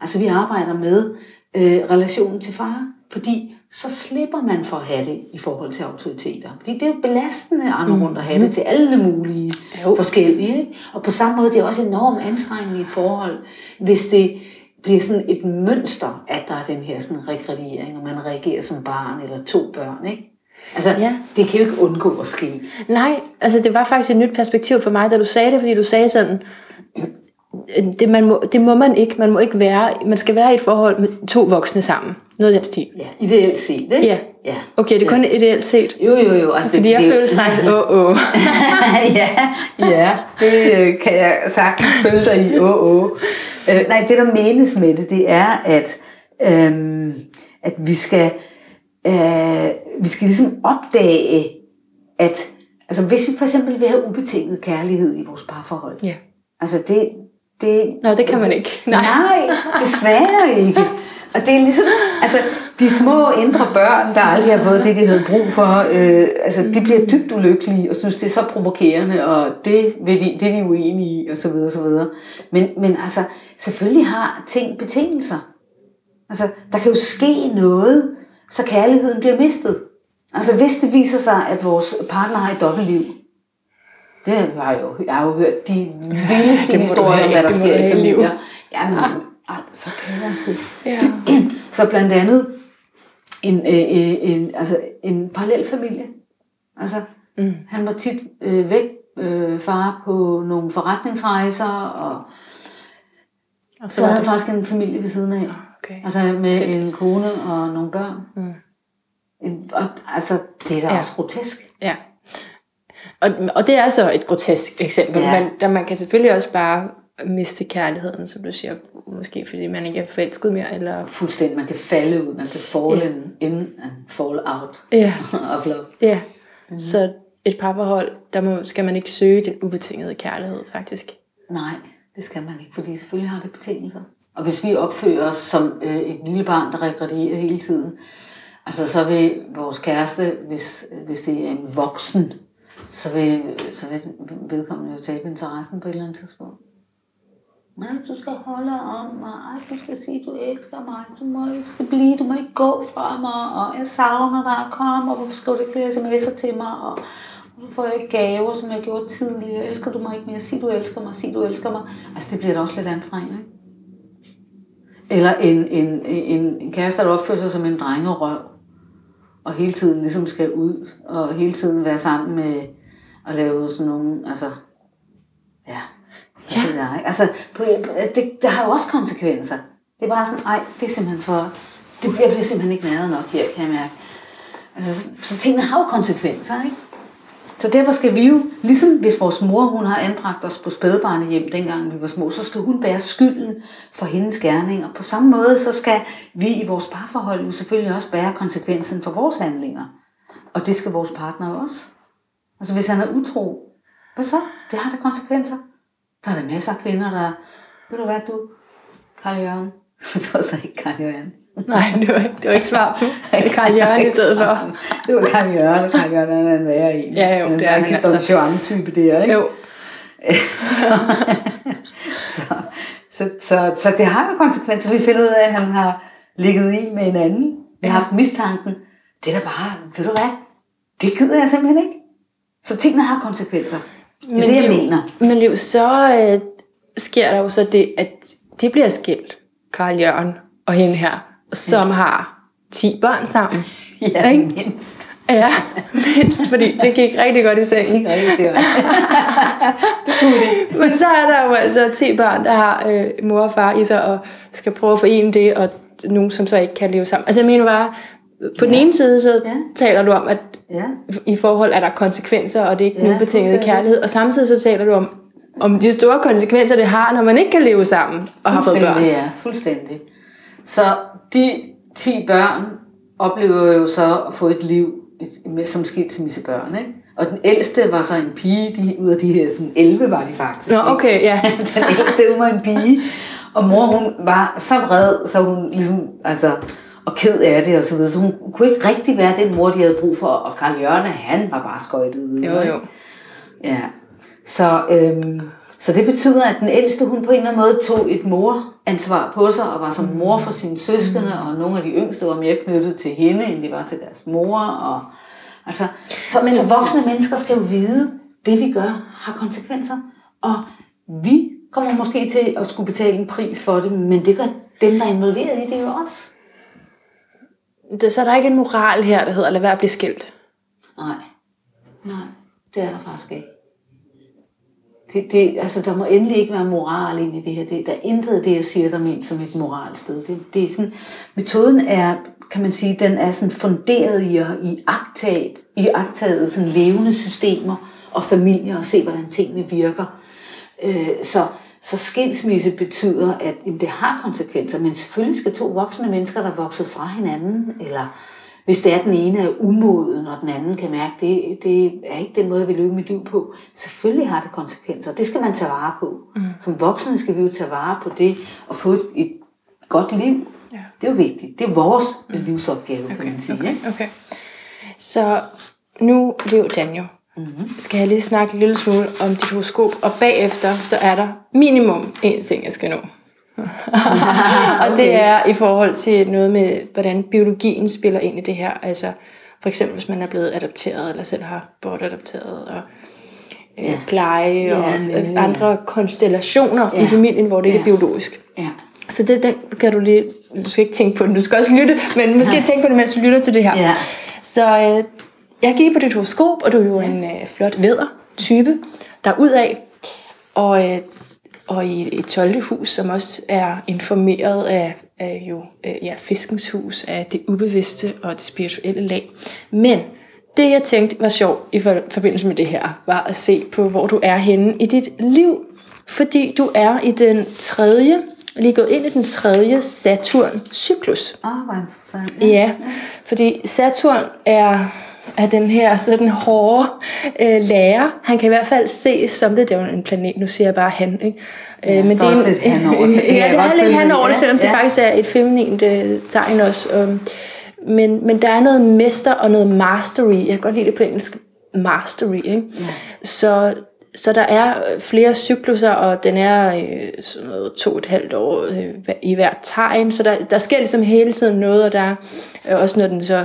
Altså vi arbejder med øh, relationen til far, fordi så slipper man for at have det i forhold til autoriteter. Fordi det er jo belastende at andre rundt at have det til alle mulige Jo. forskellige. Ikke? Og på samme måde, det er også enormt anstrengende i et forhold, hvis det bliver sådan et mønster, at der er den her sådan regrediering, og man reagerer som barn eller to børn. Ikke? Altså, Ja. ja. det kan jo ikke undgå at ske. Nej, altså det var faktisk et nyt perspektiv for mig, da du sagde det, fordi du sagde sådan, det, man må, det må man ikke. Man må ikke være, man skal være i et forhold med to voksne sammen. Noget af den stil. Ja, ideelt set, ikke? Ja. ja. Okay, det er kun ideelt set. Jo, jo, jo. Altså, Fordi jeg det, føler straks, åh, åh. ja, ja, det øh, kan jeg sagtens følge dig i. Åh, åh. Øh, nej, det der menes med det, det er, at, øhm, at vi skal, øh, vi skal ligesom opdage, at altså, hvis vi for eksempel vil have ubetinget kærlighed i vores parforhold, Ja. altså det, det, Nå, det kan man ikke. Nej. Nej, desværre ikke. Og det er ligesom, altså, de små indre børn, der aldrig har fået det, de havde brug for, øh, altså, de bliver dybt ulykkelige og synes, det er så provokerende, og det, vil de, det er de uenige i, og så videre, så videre. Men, men altså, selvfølgelig har ting betingelser. Altså, der kan jo ske noget, så kærligheden bliver mistet. Altså, hvis det viser sig, at vores partner har et dobbeltliv, det har jeg jo, jeg har jo hørt de vildeste historier om, hvad der sker i familier. Jamen, ej, så kæres det. Ja. Så blandt andet en, øh, øh, en, altså en parallel familie. Altså, mm. han var tit øh, væk, øh, far på nogle forretningsrejser, og Og så så havde han faktisk en familie ved siden af. okay. Altså med en kone og nogle børn. Mm. En, og, altså, det er da Ja. også grotesk. Ja. Og, og det er så et grotesk eksempel. Ja. men der man kan selvfølgelig også bare miste kærligheden, som du siger, måske fordi man ikke er forelsket mere, eller... Fuldstændig, man kan falde ud, man kan fall in, in and fall out Ja, of love. ja. Mm. Så et parforhold, der må, skal man ikke søge den ubetingede kærlighed, faktisk. Nej, det skal man ikke, fordi selvfølgelig har det betingelser. Og hvis vi opfører os som øh, et lille barn, der regredierer hele tiden, altså så vil vores kæreste, hvis, hvis det er en voksen, så vil, så vil vedkommende jo tabe interessen på et eller andet tidspunkt. Nej, du skal holde om mig. Ej, du skal sige, du elsker mig. Du må ikke skal blive. Du må ikke gå fra mig. Og jeg savner dig. Kom, og hvorfor skriver du ikke flere sms'er til mig? Og hvorfor får jeg ikke gaver, som jeg gjorde tidligere? Elsker du mig ikke mere? Sig, du elsker mig. Sig, du elsker mig. Altså, det bliver da også lidt anstrengende, ikke? Eller en, en, en, en kæreste, der opfører sig som en drengerøv. Og hele tiden ligesom skal ud. Og hele tiden være sammen med at lave sådan nogle, altså... Ja, Det, der, ikke? altså, på, det, det har jo også konsekvenser. Det er bare sådan, nej, det er simpelthen for... Det, jeg bliver simpelthen ikke næret nok her, kan jeg mærke. Altså, så, så tingene har jo konsekvenser, ikke? Så derfor skal vi jo, ligesom hvis vores mor hun har anbragt os på spædbarnehjem, dengang vi var små, så skal hun bære skylden for hendes gerninger. På samme måde, så skal vi i vores parforhold jo selvfølgelig også bære konsekvensen for vores handlinger. Og det skal vores partner også. Altså hvis han er utro, hvad så? Det har da konsekvenser. Der er der masser af kvinder, der... Ved du hvad, du? Karl Jørgen. det var så ikke Karl Jørgen. Nej, det var, ikke, det var ikke svar på. Det er Karl Jørgen i stedet for. Det var Karl Jørgen, og Karl Jørgen er en værre en. Ja, jo, det er han en altså. Juan-type der, ikke? Jo, så, så, så, så, så det har jo konsekvenser. Vi finder ud af, at han har ligget i med en anden. Vi har haft mistanken. Det er da bare, ved du hvad? Det gider jeg simpelthen ikke. Så tingene har konsekvenser. Det er det, jeg mener. Men Liv, så øh, sker der jo så det, at de bliver skilt, Karl Jørgen og hende her, som har 10 børn sammen. Ja, Ikke? mindst. Ja, mindst, fordi det gik rigtig godt i sengen. Ikke rigtigt, det var. Men så er der jo altså 10 børn, der har øh, mor og far i sig, og skal prøve at forene det, og nogen, som så ikke kan leve sammen. Altså jeg mener bare, på den ene side, så Ja. taler du om, at Ja. i forhold er der konsekvenser, og det er ikke Ja, ja, ubetinget kærlighed. Og samtidig så taler du om, om de store konsekvenser, det har, når man ikke kan leve sammen og har fået børn. Ja. Fuldstændig. Så de 10 børn oplever jo så at få et liv et- med, som skilsmissebørn, ikke? Og den ældste var så en pige, de, ud af de her sådan 11 var de faktisk. Nå, okay, ja. den ældste var en pige, og mor hun var så vred, så hun ligesom, altså, og ked af det og så videre, så hun kunne ikke rigtig være den mor, de havde brug for, og Karl Jørgen, han var bare skøjtet ud. Jo, jo. Ja. Så, øhm, så det betyder, at den ældste, hun på en eller anden måde tog et moransvar på sig, og var som mor for sine søskende, og nogle af de yngste var mere knyttet til hende, end de var til deres mor. Og, altså, så, Men, så voksne mennesker skal jo vide, det vi gør har konsekvenser, og vi kommer måske til at skulle betale en pris for det, men det gør dem, der er involveret i det jo også. Det, så er der ikke en moral her, der hedder, lad være at blive skilt. Nej, nej, det er der faktisk ikke. Det, det, altså, der må endelig ikke være moral ind i det her. Det, der er intet af det, jeg siger, der ment som et moralsted. Det, det er sådan, metoden er, kan man sige, den er sådan funderet i i agtaget, i agtaget sådan levende systemer og familier og se, hvordan tingene virker. Øh, så, så skilsmisse betyder, at jamen, det har konsekvenser, men selvfølgelig skal to voksne mennesker, der er vokset fra hinanden, eller hvis det er, den ene er umoden, og den anden kan mærke, det, det er ikke den måde, vil leve mit liv på. Selvfølgelig har det konsekvenser. Det skal man tage vare på. Mm. Som voksne skal vi jo tage vare på det, og få et, et godt liv. Ja. Det er jo vigtigt. Det er vores mm. livsopgave, okay, kan man sige. Okay, okay. Så nu, Liv Daniel, mm-hmm. skal jeg lige snakke en lille smule om dit horoskop, og bagefter så er der minimum én ting, jeg skal nå. og det er i forhold til noget med, hvordan biologien spiller ind i det her. Altså for eksempel, hvis man er blevet adopteret, eller selv har bortadopteret, og øh, Ja. pleje, Ja, og nemlig, andre konstellationer Ja. i familien, hvor det ikke er Ja. biologisk. Ja. Så det, den kan du lige, du skal ikke tænke på den, du skal også lytte, men måske Ja. tænke på det, mens du lytter til det her. Ja. Så øh, jeg gik på dit horoskop, og du er jo en øh, flot vædder-type, der ud af, og, øh, og i et 12. hus, som også er informeret af, af jo, øh, ja, fiskens hus, af det ubevidste og det spirituelle lag. Men det, jeg tænkte var sjovt i for- forbindelse med det her, var at se på, hvor du er henne i dit liv. Fordi du er i den tredje, lige gået ind i den tredje Saturn-cyklus. Åh, oh, hvor interessant. Ja, fordi Saturn er, er den her sådan hårde øh, lærer. Han kan i hvert fald ses som det. Det er jo en planet, nu siger jeg bare han. Ikke? Ja, Øh, men der er det også lidt han over det. Det ja, det er lidt han over det, Ja, selvom det ja. faktisk er et feminint øh, tegn også. Um, men, men der er noget mester og noget mastery. Jeg kan godt lide det på engelsk. Mastery. Ikke? Ja. Så, så der er flere cykluser, og den er øh, sådan noget to og et halvt år øh, i hver tegn. Så der, der sker ligesom hele tiden noget, og der er øh, også når den så...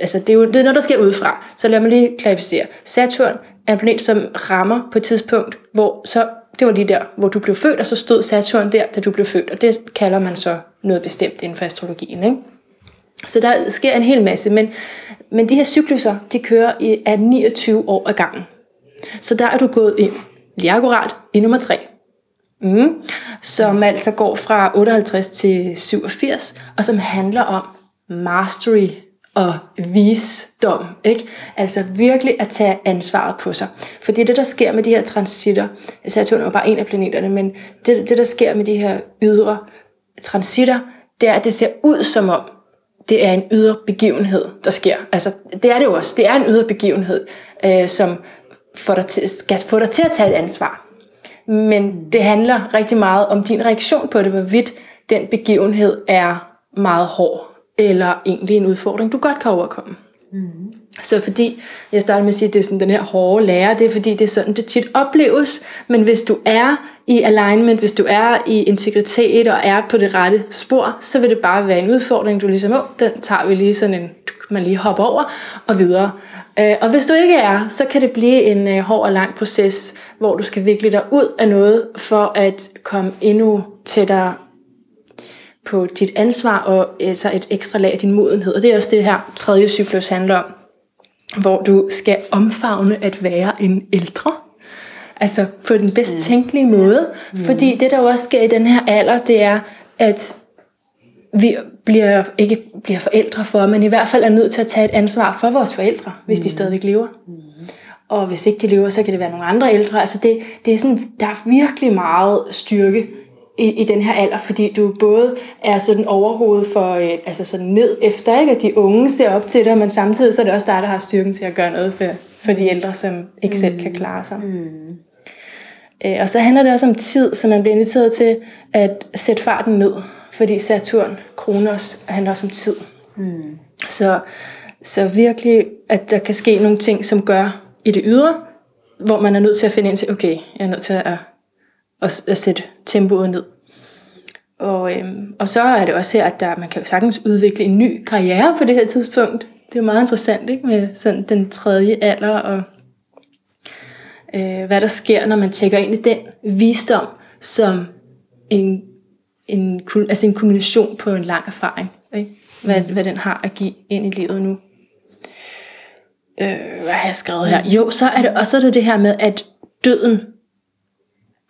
Altså, det er jo det er noget, der sker udefra. Så lad mig lige klarificere. Saturn er en planet, som rammer på et tidspunkt, hvor så det var lige der, hvor du blev født, og så stod Saturn der, da du blev født. Og det kalder man så noget bestemt inden for astrologien. Ikke? Så der sker en hel masse, men, men de her cykluser, de kører i af 29 år ad gangen. Så der er du gået ind lige akkurat i nummer 3. Mm, som altså går fra 58 til 87, og som handler om mastery og visdom. Ikke? Altså virkelig at tage ansvaret på sig. For det er det, der sker med de her transitter. Altså Saturn er bare en af planeterne, men det, det, der sker med de her ydre transitter, det er, at det ser ud som om, det er en ydre begivenhed, der sker. Altså, det er det jo også. Det er en ydre begivenhed, øh, som får dig til, skal få dig til at tage et ansvar. Men det handler rigtig meget om din reaktion på det, hvorvidt den begivenhed er meget hård, eller egentlig en udfordring, du godt kan overkomme. Mm. Så fordi, jeg startede med at sige, at det er sådan den her hårde lærer, det er fordi, det er sådan, det tit opleves, men hvis du er i alignment, hvis du er i integritet og er på det rette spor, så vil det bare være en udfordring, du ligesom, åh, den tager vi lige sådan en, man lige hopper over og videre. Øh, og hvis du ikke er, så kan det blive en øh, hård og lang proces, hvor du skal vikle dig ud af noget, for at komme endnu tættere på dit ansvar og øh, så et ekstra lag af din modenhed. Og det er også det her tredje cyklus handler om, hvor du skal omfavne at være en ældre. Altså på den bedst tænkelige måde. Mm. Fordi det, der jo også sker i den her alder, det er, at vi bliver, ikke bliver forældre for, men i hvert fald er nødt til at tage et ansvar for vores forældre, hvis mm. de stadigvæk lever. Mm. Og hvis ikke de lever, så kan det være nogle andre ældre. Altså det, det er sådan, der er virkelig meget styrke i, i den her alder, fordi du både er sådan overhovedet for, øh, altså sådan ned efter, ikke? at de unge ser op til dig, men samtidig så er det også dig, der har styrken til at gøre noget for, for de ældre, som ikke mm. selv kan klare sig. Mm. Øh, og så handler det også om tid, så man bliver inviteret til at sætte farten ned, fordi Saturn, Kronos, handler også om tid. Mm. Så, så virkelig, at der kan ske nogle ting, som gør i det ydre, hvor man er nødt til at finde ind til, okay, jeg er nødt til at at, at sætte tempoet ned. Og, øhm, og så er det også her, at der, man kan jo sagtens udvikle en ny karriere på det her tidspunkt. Det er jo meget interessant ikke? med sådan den tredje alder, og øh, hvad der sker, når man tjekker ind i den visdom, som en, en, altså en kombination på en lang erfaring. Ikke? Hvad, hvad den har at give ind i livet nu. Øh, hvad har jeg skrevet her? Jo, så er det også det, det her med, at døden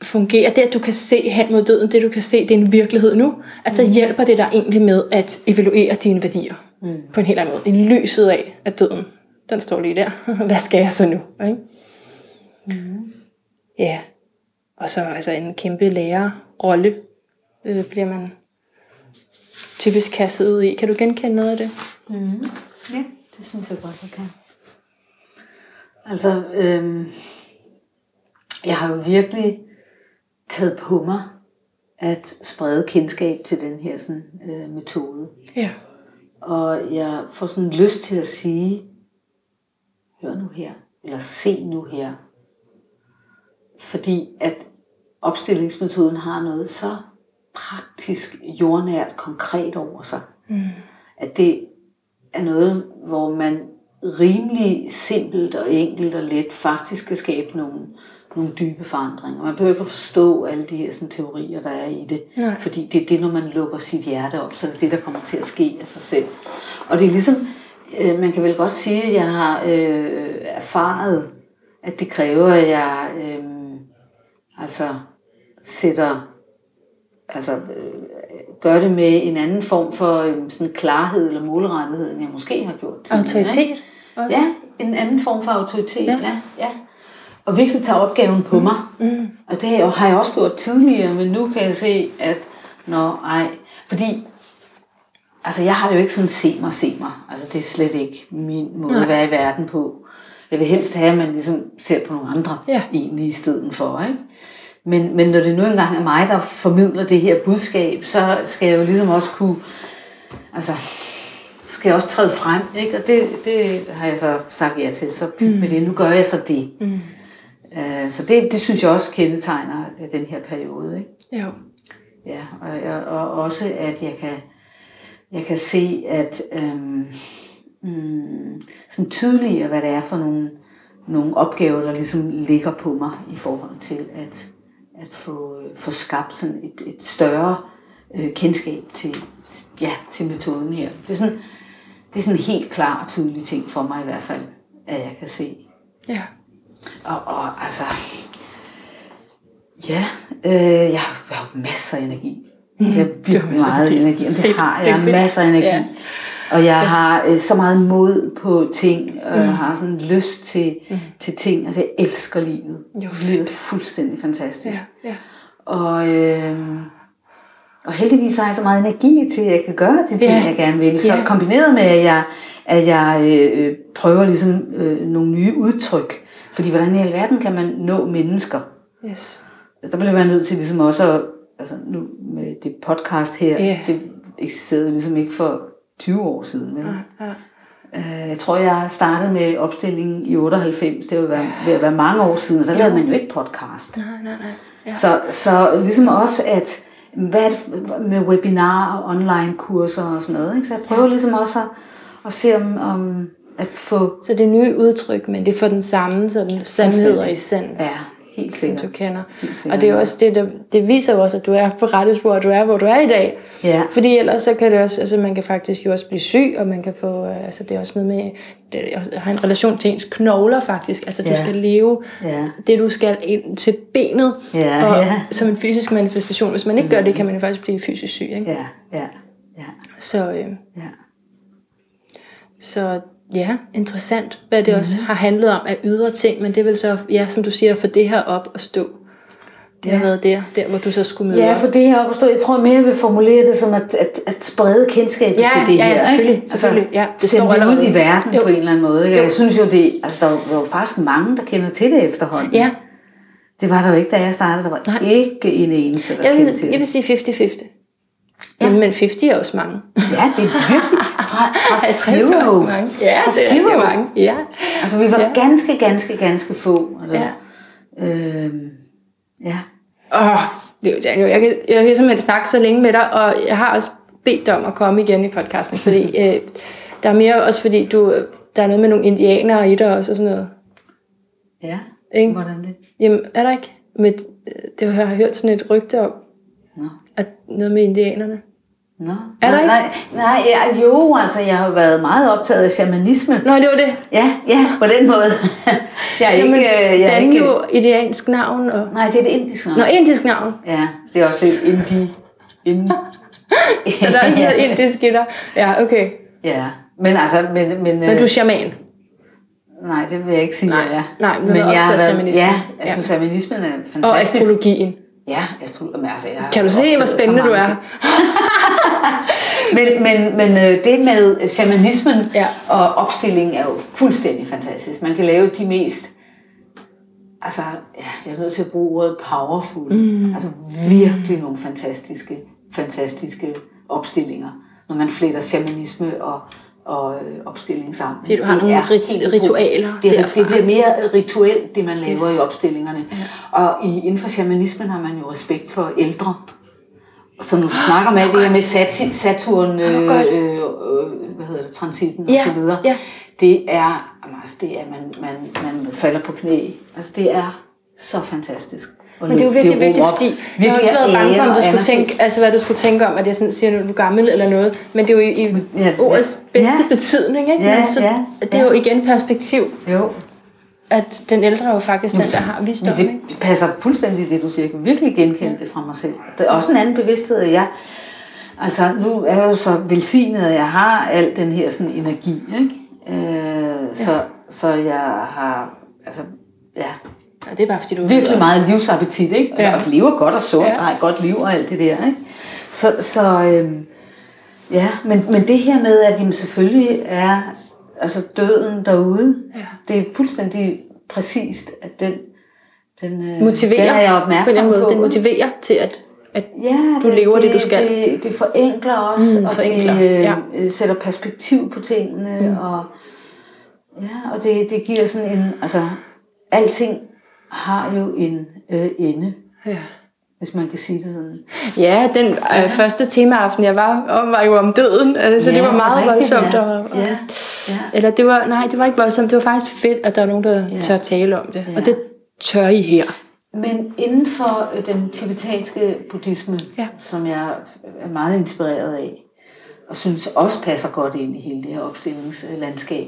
fungerer, det at du kan se hen mod døden, det du kan se, det er en virkelighed nu, at så mm. hjælper det dig egentlig med at evaluere dine værdier mm. på en helt anden måde. I lyset af, at døden, den står lige der. Hvad skal jeg så nu? Ikke? Mm. Ja. Og så altså en kæmpe lærerrolle øh, bliver man typisk kastet ud i. Kan du genkende noget af det? Mm. Ja, det synes jeg godt, jeg kan. Altså, øh, jeg har jo virkelig taget på mig at sprede kendskab til den her sådan, øh, metode. Ja. Og jeg får sådan lyst til at sige, hør nu her, eller se nu her. Fordi at opstillingsmetoden har noget så praktisk, jordnært, konkret over sig. Mm. At det er noget, hvor man rimelig simpelt og enkelt og let faktisk skal skabe nogle nogle dybe forandringer. Man behøver ikke at forstå alle de her sådan, teorier, der er i det. Nej. Fordi det er det, når man lukker sit hjerte op, så er det det, der kommer til at ske af sig selv. Og det er ligesom, øh, man kan vel godt sige, at jeg har øh, erfaret, at det kræver, at jeg øh, altså sætter, altså øh, gør det med en anden form for øh, sådan klarhed eller målrettighed, end jeg måske har gjort tidligere. Autoritet også? Ja, en anden form for autoritet, ja. ja, ja og virkelig tager opgaven på mig. Mm. Og det har jeg også gjort tidligere, men nu kan jeg se, at nå, ej, fordi altså jeg har det jo ikke sådan, se mig, se mig. Altså det er slet ikke min måde Nej. at være i verden på. Jeg vil helst have, at man ligesom ser på nogle andre ja. egentlig i stedet for, ikke? Men, men når det nu engang er mig, der formidler det her budskab, så skal jeg jo ligesom også kunne, altså, skal jeg også træde frem, ikke? Og det, det har jeg så sagt ja til, så mm. med det, nu gør jeg så det. Mm. Øh, så det, det synes jeg også kendetegner øh, den her periode. Ikke? Jo. Ja, og, og også at jeg kan, jeg kan se, at øhm, mm, sådan tydeligere, hvad det er for nogle, nogle opgaver, der ligesom ligger på mig i forhold til at, at få, få skabt sådan et, et større øh, kendskab til, ja, til metoden her. Det er, sådan, det er sådan en helt klar og tydelig ting for mig i hvert fald, at jeg kan se. Ja. Og, og altså, ja, øh, jeg har jo masser af energi. Mm. Jeg har virkelig meget energi, energi det har jeg. Masser af energi. Ja. Og jeg har øh, så meget mod på ting, og jeg har sådan lyst til, mm. til ting. Altså, jeg elsker livet. Jo, livet er fuldstændig fantastisk. Ja, ja. Og, øh, og heldigvis har jeg så meget energi til, at jeg kan gøre de ting, Ja. jeg gerne vil. Så Ja. kombineret med, at jeg, at jeg øh, prøver ligesom øh, nogle nye udtryk. Fordi hvordan i alverden kan man nå mennesker? Yes. Der bliver jeg nødt til ligesom også at, altså nu med det podcast her, Ja. det eksisterede ligesom ikke for 20 år siden. Vel? Ja. Øh, Jeg tror, jeg startede med opstillingen i 98, det var ved, ved at være mange år siden, og der lavede man jo ikke podcast. Nej, nej, nej. Ja. Så, så ligesom også, at hvad det med webinarer og online kurser og sådan noget. Ikke? Så jeg prøver ligesom også at, at se om, om at få... Så det er nye udtryk, men det for den samme sådan sandhed og essens. Ja, helt som sikkert. du kender. Helt sikkert, Og det er også det, der, det viser jo også, at du er på rette spor, og du er, hvor du er i dag. Ja. Fordi ellers så kan det også, altså man kan faktisk jo også blive syg, og man kan få, øh, altså det er også noget med, det har en relation til ens knogler faktisk. Altså du Ja. skal leve Ja. det, du skal ind til benet, Ja, og ja. som en fysisk manifestation. Hvis man ikke gør det, kan man faktisk blive fysisk syg. Ikke? Ja, ja, ja, Så, øh, ja. Så ja, interessant, hvad det også Mhm. har handlet om af ydre ting, men det vel så, ja, som du siger, få det her op og stå. Det har Ja. været der, der hvor du så skulle møde Ja, op. for det her opstår, jeg tror mere, jeg vil formulere det som at, at, at sprede kendskabet Ja, til det ja, her. ja, selvfølgelig, ikke? selvfølgelig. Ja, det sende det ud i verden Jo. på en eller anden måde. Ikke? Jo. Jeg synes jo, det, altså, der var jo faktisk mange, der kender til det efterhånden. Ja, Det var der jo ikke, da jeg startede. Der var Nej. ikke en eneste, der jeg kendte vil, til jeg det. vil sige 50-50. Ja. Men, men 50 er også mange. Ja, det er virkelig fra, fra 50 er zero. også mange. Ja, fra det er zero. mange. Ja. Altså, vi var Ja. ganske, ganske, ganske få. Altså, Ja. Øhm, ja. Åh, det er jo. Jeg kan, jeg kan simpelthen snakke så længe med dig, og jeg har også bedt dig om at komme igen i podcasten, fordi øh, der er mere også fordi du, der er noget med nogle indianere i dig også og sådan noget. Ja, Ikke? hvordan det? Jamen, er der ikke? Med, det har jeg hørt sådan et rygte om, Nå. at noget med indianerne. Nå. Er der nej, ikke? Nej, nej ja, jo, altså jeg har været meget optaget af shamanisme. Nå, det var det. Ja, ja, på den måde. jeg er Jamen, ikke... øh, jeg er ikke jo indiansk navn. Og... nej, det er det indiske navn. Nå, indisk navn. Ja, det er også lidt indi. indi. Så der er også noget indisk i dig. Ja, okay. ja, men altså... Men, men, Men du er shaman. Nej, det vil jeg ikke sige, Nej, jeg er. nej, men har været har shamanismen. Ja, Ja. jeg synes, shamanismen er fantastisk. Og astrologien. Ja, astrologi. Men altså, jeg Kan du se, hvor spændende du er? Men, men, men øh, det med shamanismen Ja. og opstilling er jo fuldstændig fantastisk. Man kan lave de mest, altså, ja, jeg er nødt til at bruge ordet powerful. Mm. Altså virkelig nogle fantastiske, fantastiske opstillinger, når man fletter shamanisme og, og øh, opstilling sammen. Fordi du har Det nogle er rit- ritualer. Det, er- det bliver mere rituelt, det man laver yes. i opstillingerne. Ja. Og i, inden for shamanismen har man jo respekt for ældre. Så du snakker om alt det her med Sati- Saturn, øh, øh, øh, hvad hedder det, transiten Ja, og så videre, ja. det er, altså, det er, man, man, man falder på knæ. Altså, det er så fantastisk. Men det er jo virkelig råber vigtigt, fordi jeg har også Virkelig været bange for, om du skulle tænke, altså hvad du skulle tænke om, at jeg sådan siger, at du er gammel eller noget. Men det er jo i, i Ja, ordets bedste Ja. betydning, ikke? Ja, Men så, ja, det er jo igen perspektiv, Jo, at den ældre er jo faktisk den, der har visdom, ikke? det, det passer fuldstændig det, du siger. Jeg kan virkelig genkende ja. det fra mig selv. Der er også en anden bevidsthed, at jeg... Altså, nu er jeg jo så velsignet, at jeg har al den her sådan, energi, ikke? Øh, så, så jeg har... Altså, ja, Ja, det er bare fordi, du virkelig meget livsappetit, ikke? Og, Ja. ja. og lever godt og sundt, Ja. ja. har et godt liv og alt det der, ikke? Så, så øhm, ja, men, men det her med, at jamen, selvfølgelig er altså døden derude, Ja. det er fuldstændig præcist, at den, den, øh, motiverer den er jeg på en opmærksom eller anden måde. på. Den motiverer til, at, at Ja, Du lever det, du skal. Det, det forenkler også, Mm, og forenkler, det øh, ja. øh, sætter perspektiv på tingene, mm. og, ja, og det, det giver sådan en, altså, alting har jo en øh, ende, ja. Hvis man kan sige det sådan. Ja, den øh, første temaaften, jeg var om, var jo om døden, altså Ja, det var meget rigtigt, voldsomt. ja. Og, og, Ja, ja. Eller det var, nej, det var ikke voldsomt, det var faktisk fedt, at der er nogen, der Ja. tør tale om det. Ja. Og det tør I her. Men inden for øh, den tibetanske buddhisme, Ja. som jeg er meget inspireret af, og synes også passer godt ind i hele det her opstillingslandskab,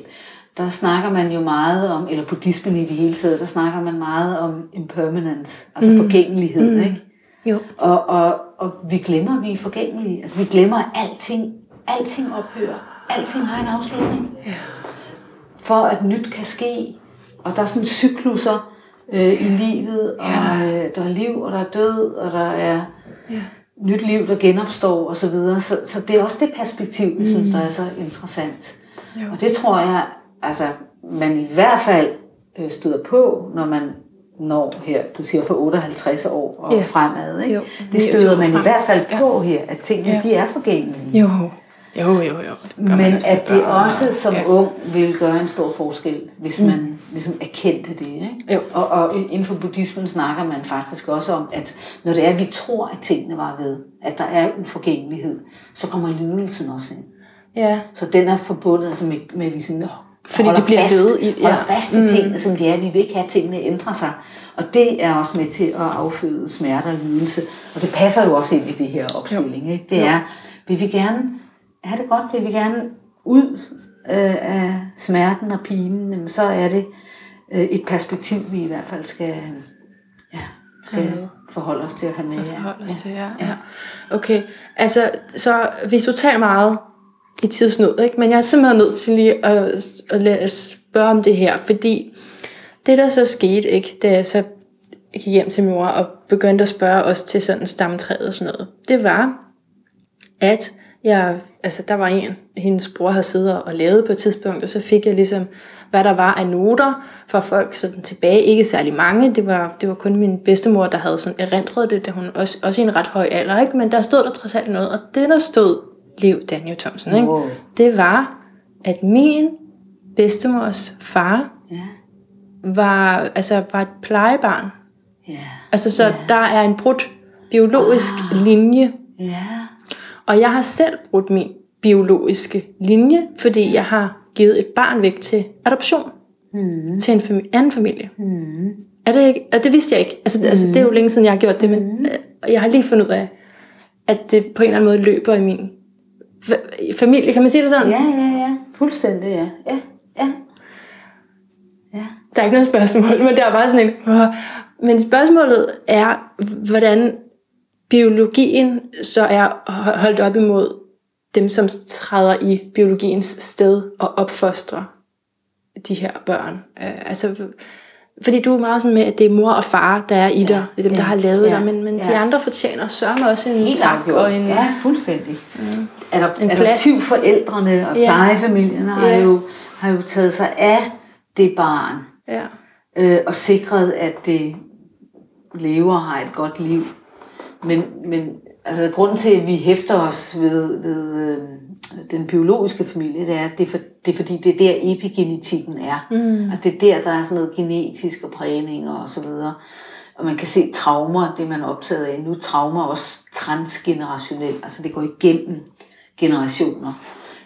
der snakker man jo meget om, eller buddhismen i det hele taget, der snakker man meget om impermanence, altså mm. forgængelighed, mm. ikke? Jo. Og, og, og vi glemmer, at vi er forgængelige. Altså vi glemmer, at alting, alting ophører. alting har en afslutning. Ja. For at nyt kan ske. Og der er sådan cykluser øh, i livet, og ja. øh, der er liv, og der er død, og der er ja. nyt liv, der genopstår osv. Så, videre. så, så det er også det perspektiv, jeg synes, mm. der er så interessant. Jo. Og det tror jeg, altså, man i hvert fald øh, støder på, når man når her, du siger for 58 år og ja. fremad. Ikke? Jo, det støder man i hvert fald på ja. her, at tingene ja. de er forgængelige. Jo, jo, jo. jo. Men altså at det også som ja. ung vil gøre en stor forskel, hvis mm. man ligesom erkendte det. Ikke? Jo. Og, og inden for buddhismen snakker man faktisk også om, at når det er, at vi tror, at tingene var ved, at der er uforgængelighed, så kommer lidelsen også ind. Ja. Så den er forbundet altså med, med vi sådan, fordi det bliver fast, ved. I, ja. Holder fast i mm. tingene, som de er. Vi vil ikke have, tingene ændrer sig. Og det er også med til at afføde smerte og lidelse. Og det passer jo også ind i det her opstilling. Ikke? Det er, vil vi gerne have det godt, vil vi gerne ud øh, af smerten og pinen, så er det øh, et perspektiv, vi i hvert fald skal, ja, skal forholde os til at have med. Forholde os ja. til, ja. ja. Okay, altså, så hvis du taler meget i tidsnød, ikke? men jeg er simpelthen nødt til lige at, at spørge om det her, fordi det der så skete, ikke, da jeg så gik hjem til mor og begyndte at spørge os til sådan stamtræet og sådan noget, det var, at jeg, altså der var en, hendes bror havde siddet og lavet på et tidspunkt, og så fik jeg ligesom, hvad der var af noter fra folk sådan tilbage. Ikke særlig mange, det var, det var kun min bedstemor, der havde sådan erindret det, da hun også, også i en ret høj alder, ikke? men der stod der trods alt noget, og det der stod, Liv Daniel Thomsen, ikke? Wow. det var, at min bedstemors far ja. var, altså, var et plejebarn. Ja. Altså, så ja. der er en brudt biologisk ah. linje. Ja. Og jeg har selv brudt min biologiske linje, fordi jeg har givet et barn væk til adoption. Mm. Til en fami- anden familie. Mm. Er det ikke? Og det vidste jeg ikke. Altså, mm. altså, det er jo længe siden, jeg har gjort det, men mm. øh, jeg har lige fundet ud af, at det på en eller anden måde løber i min familie, kan man sige det sådan? Ja, ja, ja. Fuldstændig, ja. Ja, ja. ja. Der er ikke noget spørgsmål, men det er bare sådan en... Men spørgsmålet er, hvordan biologien så er holdt op imod dem, som træder i biologiens sted og opfostrer de her børn. Øh, altså, fordi du er meget sådan med, at det er mor og far, der er i dig. Ja, det er dem, ja, der har lavet ja, dig. Men, men ja. de andre fortjener sørme også en Helt tak og en... Ja, fuldstændig. Ja. Adop- en adoptivforældrene og ja. plejefamilierne har, ja. jo, har jo taget sig af det barn. Ja. Øh, og sikret, at det lever og har et godt liv. Men, men altså, grunden til, at vi hæfter os ved, ved øh, den biologiske familie, det er, det er, for, det er fordi, det er der epigenetikken er. Mm. Og det er der, der er sådan noget genetisk og prægning og så videre. Og man kan se traumer, det man er optaget af. Nu er traumer også transgenerationelt, altså det går igennem generationer.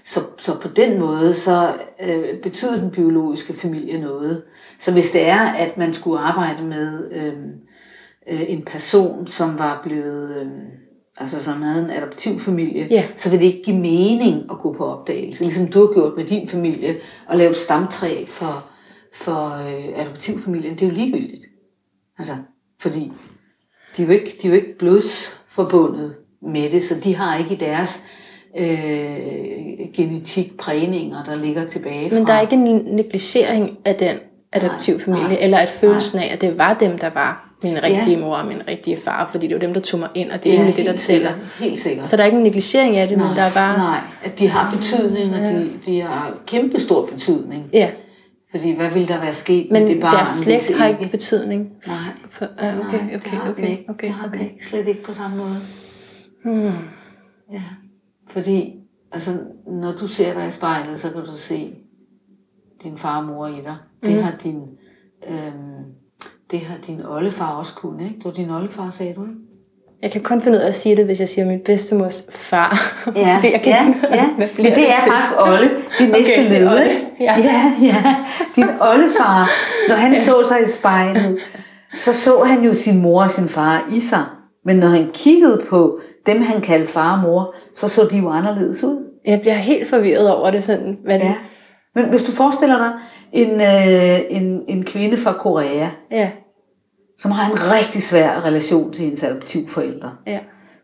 Så, så på den måde, så øh, betyder den biologiske familie noget. Så hvis det er, at man skulle arbejde med øh, øh, en person, som var blevet... Øh, altså som havde en adoptivfamilie, ja. så vil det ikke give mening at gå på opdagelse. Ligesom du har gjort med din familie, og lavet stamtræ for, for øh, adoptivfamilien. Det er jo ligegyldigt. Altså, fordi de er jo ikke, de er jo ikke blodsforbundet med det, så de har ikke i deres øh, genetik prægninger, der ligger tilbage fra. Men der er ikke en negligering af den adoptivfamilie, nej, nej, eller at følelsen af, at det var dem, der var min rigtige ja. mor og min rigtige far, fordi det var dem, der tog mig ind, og det er ja, egentlig det, der tæller. Sikkert, helt sikkert. Så der er ikke en negligering af det, nej, men der er bare... Nej, at de har betydning, og ja. de, de har kæmpe stor betydning. Ja. Fordi hvad ville der være sket men med det barn? Men deres slægt har ikke betydning? Nej. For, uh, okay, okay, okay, okay, ikke. okay, okay, okay. Ikke. Slet ikke på samme måde. Hmm. Ja, fordi altså, når du ser dig i spejlet, så kan du se din far og mor i dig. Det mm. har din... Øhm, det har din oldefar også kunnet, ikke? Det var din oldefar, sagde du, ikke? Jeg kan kun finde ud af at sige det, hvis jeg siger min bedstemors far. Ja, Fordi jeg kan ja, ja. Hvad Men det, det er faktisk Olle, din næste okay, led, ikke? Ja. ja, ja. Din oldefar, når han ja. så sig i spejlet, så så han jo sin mor og sin far i sig. Men når han kiggede på dem, han kaldte far og mor, så så de jo anderledes ud. Jeg bliver helt forvirret over det. Sådan, hvad det... Ja. Men hvis du forestiller dig, en, øh, en, en kvinde fra Korea, ja. som har en rigtig svær relation til hendes adoptivforældre. Ja.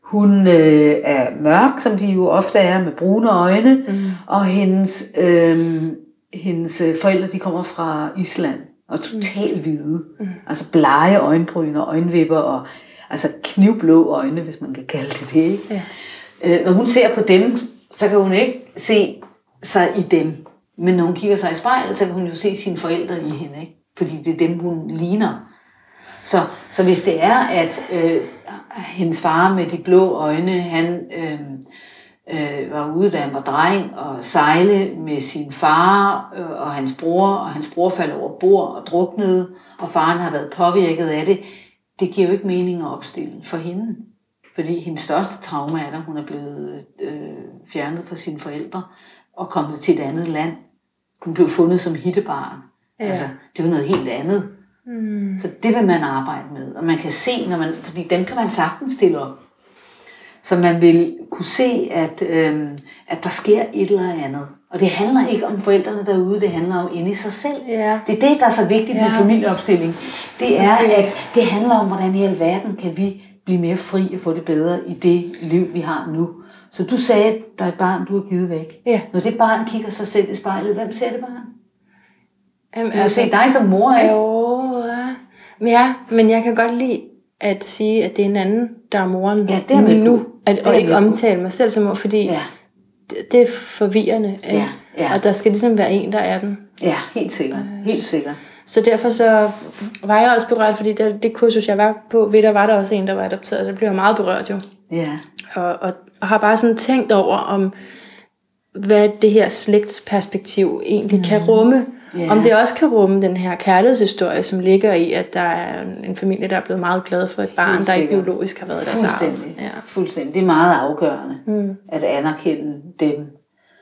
Hun øh, er mørk, som de jo ofte er, med brune øjne, mm. og hendes, øh, hendes øh, forældre de kommer fra Island og totalt hvide. Mm. Altså blege øjenbryn og øjenvipper og altså knivblå øjne, hvis man kan kalde det det. Ikke? Ja. Øh, når hun ser på dem, så kan hun ikke se sig i dem. Men når hun kigger sig i spejlet, så kan hun jo se sine forældre i hende. Ikke? Fordi det er dem, hun ligner. Så, så hvis det er, at øh, hendes far med de blå øjne, han øh, øh, var ude, da han var dreng, og sejle med sin far øh, og hans bror, og hans bror faldt over bord og druknede, og faren har været påvirket af det, det giver jo ikke mening at opstille for hende. Fordi hendes største traume er, at hun er blevet øh, fjernet fra sine forældre og kommet til et andet land. Hun blev fundet som hittebarn. Ja. Altså, det er jo noget helt andet. Mm. Så det vil man arbejde med. Og man kan se, når man, fordi dem kan man sagtens stille op. Så man vil kunne se, at, øh, at der sker et eller andet. Og det handler ikke om forældrene derude, det handler om inde i sig selv. Ja. Det er det, der er så vigtigt ja. med familieopstilling. Det er, okay. at det handler om, hvordan i alverden kan vi blive mere fri og få det bedre i det liv, vi har nu. Så du sagde, at der er et barn, du har givet væk. Ja. Når det barn kigger sig selv i spejlet, hvem ser det barn? Jamen, du altså, se dig som mor, ikke? Jo, ja. ja, men jeg kan godt lide at sige, at det er en anden, der er moren ja, det er nu, at, og ikke omtale mig selv som mor, fordi ja. det, det er forvirrende. Ja, ja. Og der skal ligesom være en, der er den. Ja, helt sikkert. Helt sikkert. Så derfor så var jeg også berørt, fordi det, det kursus, jeg var på, ved der var der også en, der var adopteret, så det blev jeg meget berørt jo. Ja. Og, og, og har bare sådan tænkt over, om hvad det her slægtsperspektiv egentlig mm. kan rumme. Yeah. Om det også kan rumme den her kærlighedshistorie, som ligger i, at der er en familie, der er blevet meget glad for et barn, Helt der ikke biologisk har været deres arv. Ja. Fuldstændig. Det er meget afgørende mm. at anerkende dem.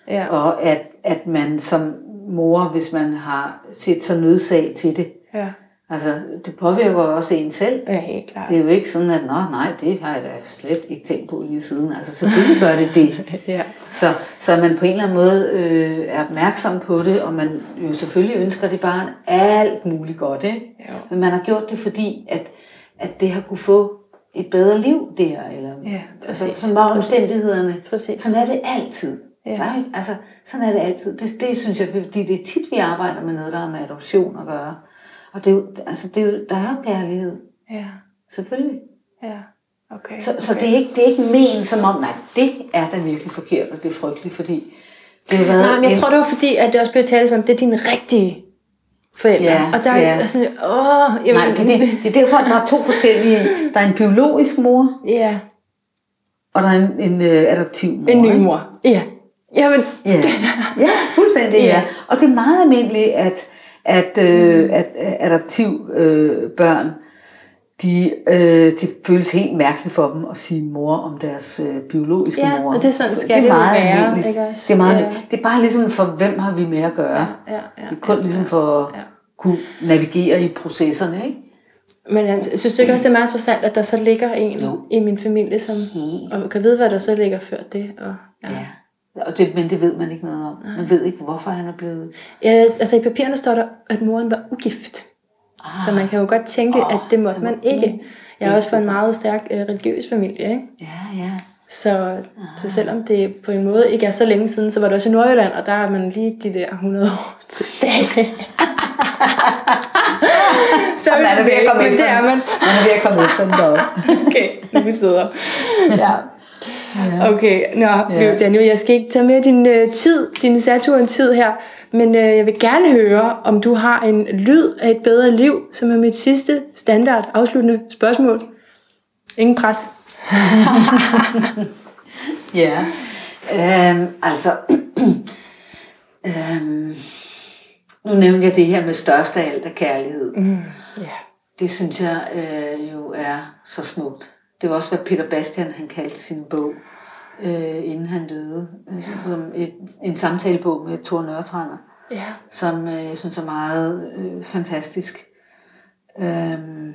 Ja. Og at, at man som mor, hvis man har set sig nødsag til det, ja. Altså, det påvirker også en selv. Ja, helt klart. Det er jo ikke sådan, at Nå, nej, det har jeg da slet ikke tænkt på lige siden. Altså, selvfølgelig gør det det. ja. så, så man på en eller anden måde øh, er opmærksom på det, og man jo selvfølgelig ønsker det barn alt muligt godt. Ikke? Jo. Men man har gjort det, fordi at, at det har kunne få et bedre liv der. Eller, ja, altså, sådan var omstændighederne. Præcis. Sådan er det altid. Ja. Der, altså, sådan er det altid. Det, det synes jeg, fordi det er tit, vi arbejder med noget, der har med adoption at gøre. Og det er jo, altså det er jo, der er jo kærlighed. Ja. Selvfølgelig. Ja. Okay. Så, så okay. det, er ikke, det er ikke men som om, nej, det er da virkelig forkert, og det er frygteligt, fordi det har været Nej, men jeg en... tror, det var fordi, at det også blev talt som, det er dine rigtige forældre. Ja, og der er ja. sådan, åh, jamen, Nej, det, det, det er derfor, at der er to forskellige. Der er en biologisk mor, ja. og der er en, en uh, adoptiv mor. En ny mor, ja. Jamen. Ja. ja, fuldstændig, ja. ja. Og det er meget almindeligt, at at, øh, at adoptiv øh, børn, de, øh, det føles helt mærkeligt for dem at sige mor om deres øh, biologiske ja, mor. og det er sådan, skal det, er meget det være, ikke også? Det er, meget, ja. det er bare ligesom for, hvem har vi med at gøre? Ja, ja, ja, det er kun ja, ligesom for at ja. kunne navigere i processerne, ikke? Men jeg synes ikke også, det er meget interessant, at der så ligger en jo. i min familie, som og kan vide, hvad der så ligger før det. Og, ja. ja. Og det, men det ved man ikke noget om. Man ved ikke, hvorfor han er blevet... Ja, altså i papirerne står der, at moren var ugift. Ah. Så man kan jo godt tænke, oh, at det måtte man ikke. Jeg er også fra en meget stærk uh, religiøs familie, ikke? Ja, ja. Så, ah. så selvom det på en måde ikke er så længe siden, så var det også i Nordjylland, og der er man lige de der 100 år tilbage. så man er ved at komme efter det er man. Man er ved at komme efter den okay, nu vi sidder. Ja. Okay, nå, ja. Daniel, jeg skal ikke tage med din uh, tid, din Saturn-tid her, men uh, jeg vil gerne høre, om du har en lyd af et bedre liv, som er mit sidste standard afsluttende spørgsmål. Ingen pres. ja, øhm, altså, øhm, nu nævnte jeg det her med største af alt af kærlighed. Mm, yeah. Det synes jeg øh, jo er så smukt. Det var også, hvad Peter Bastian han kaldte sin bog, øh, inden han døde. Ja. Et, en samtalebog med Thor Nørtrænder, ja. som øh, jeg synes er meget øh, fantastisk. Øhm,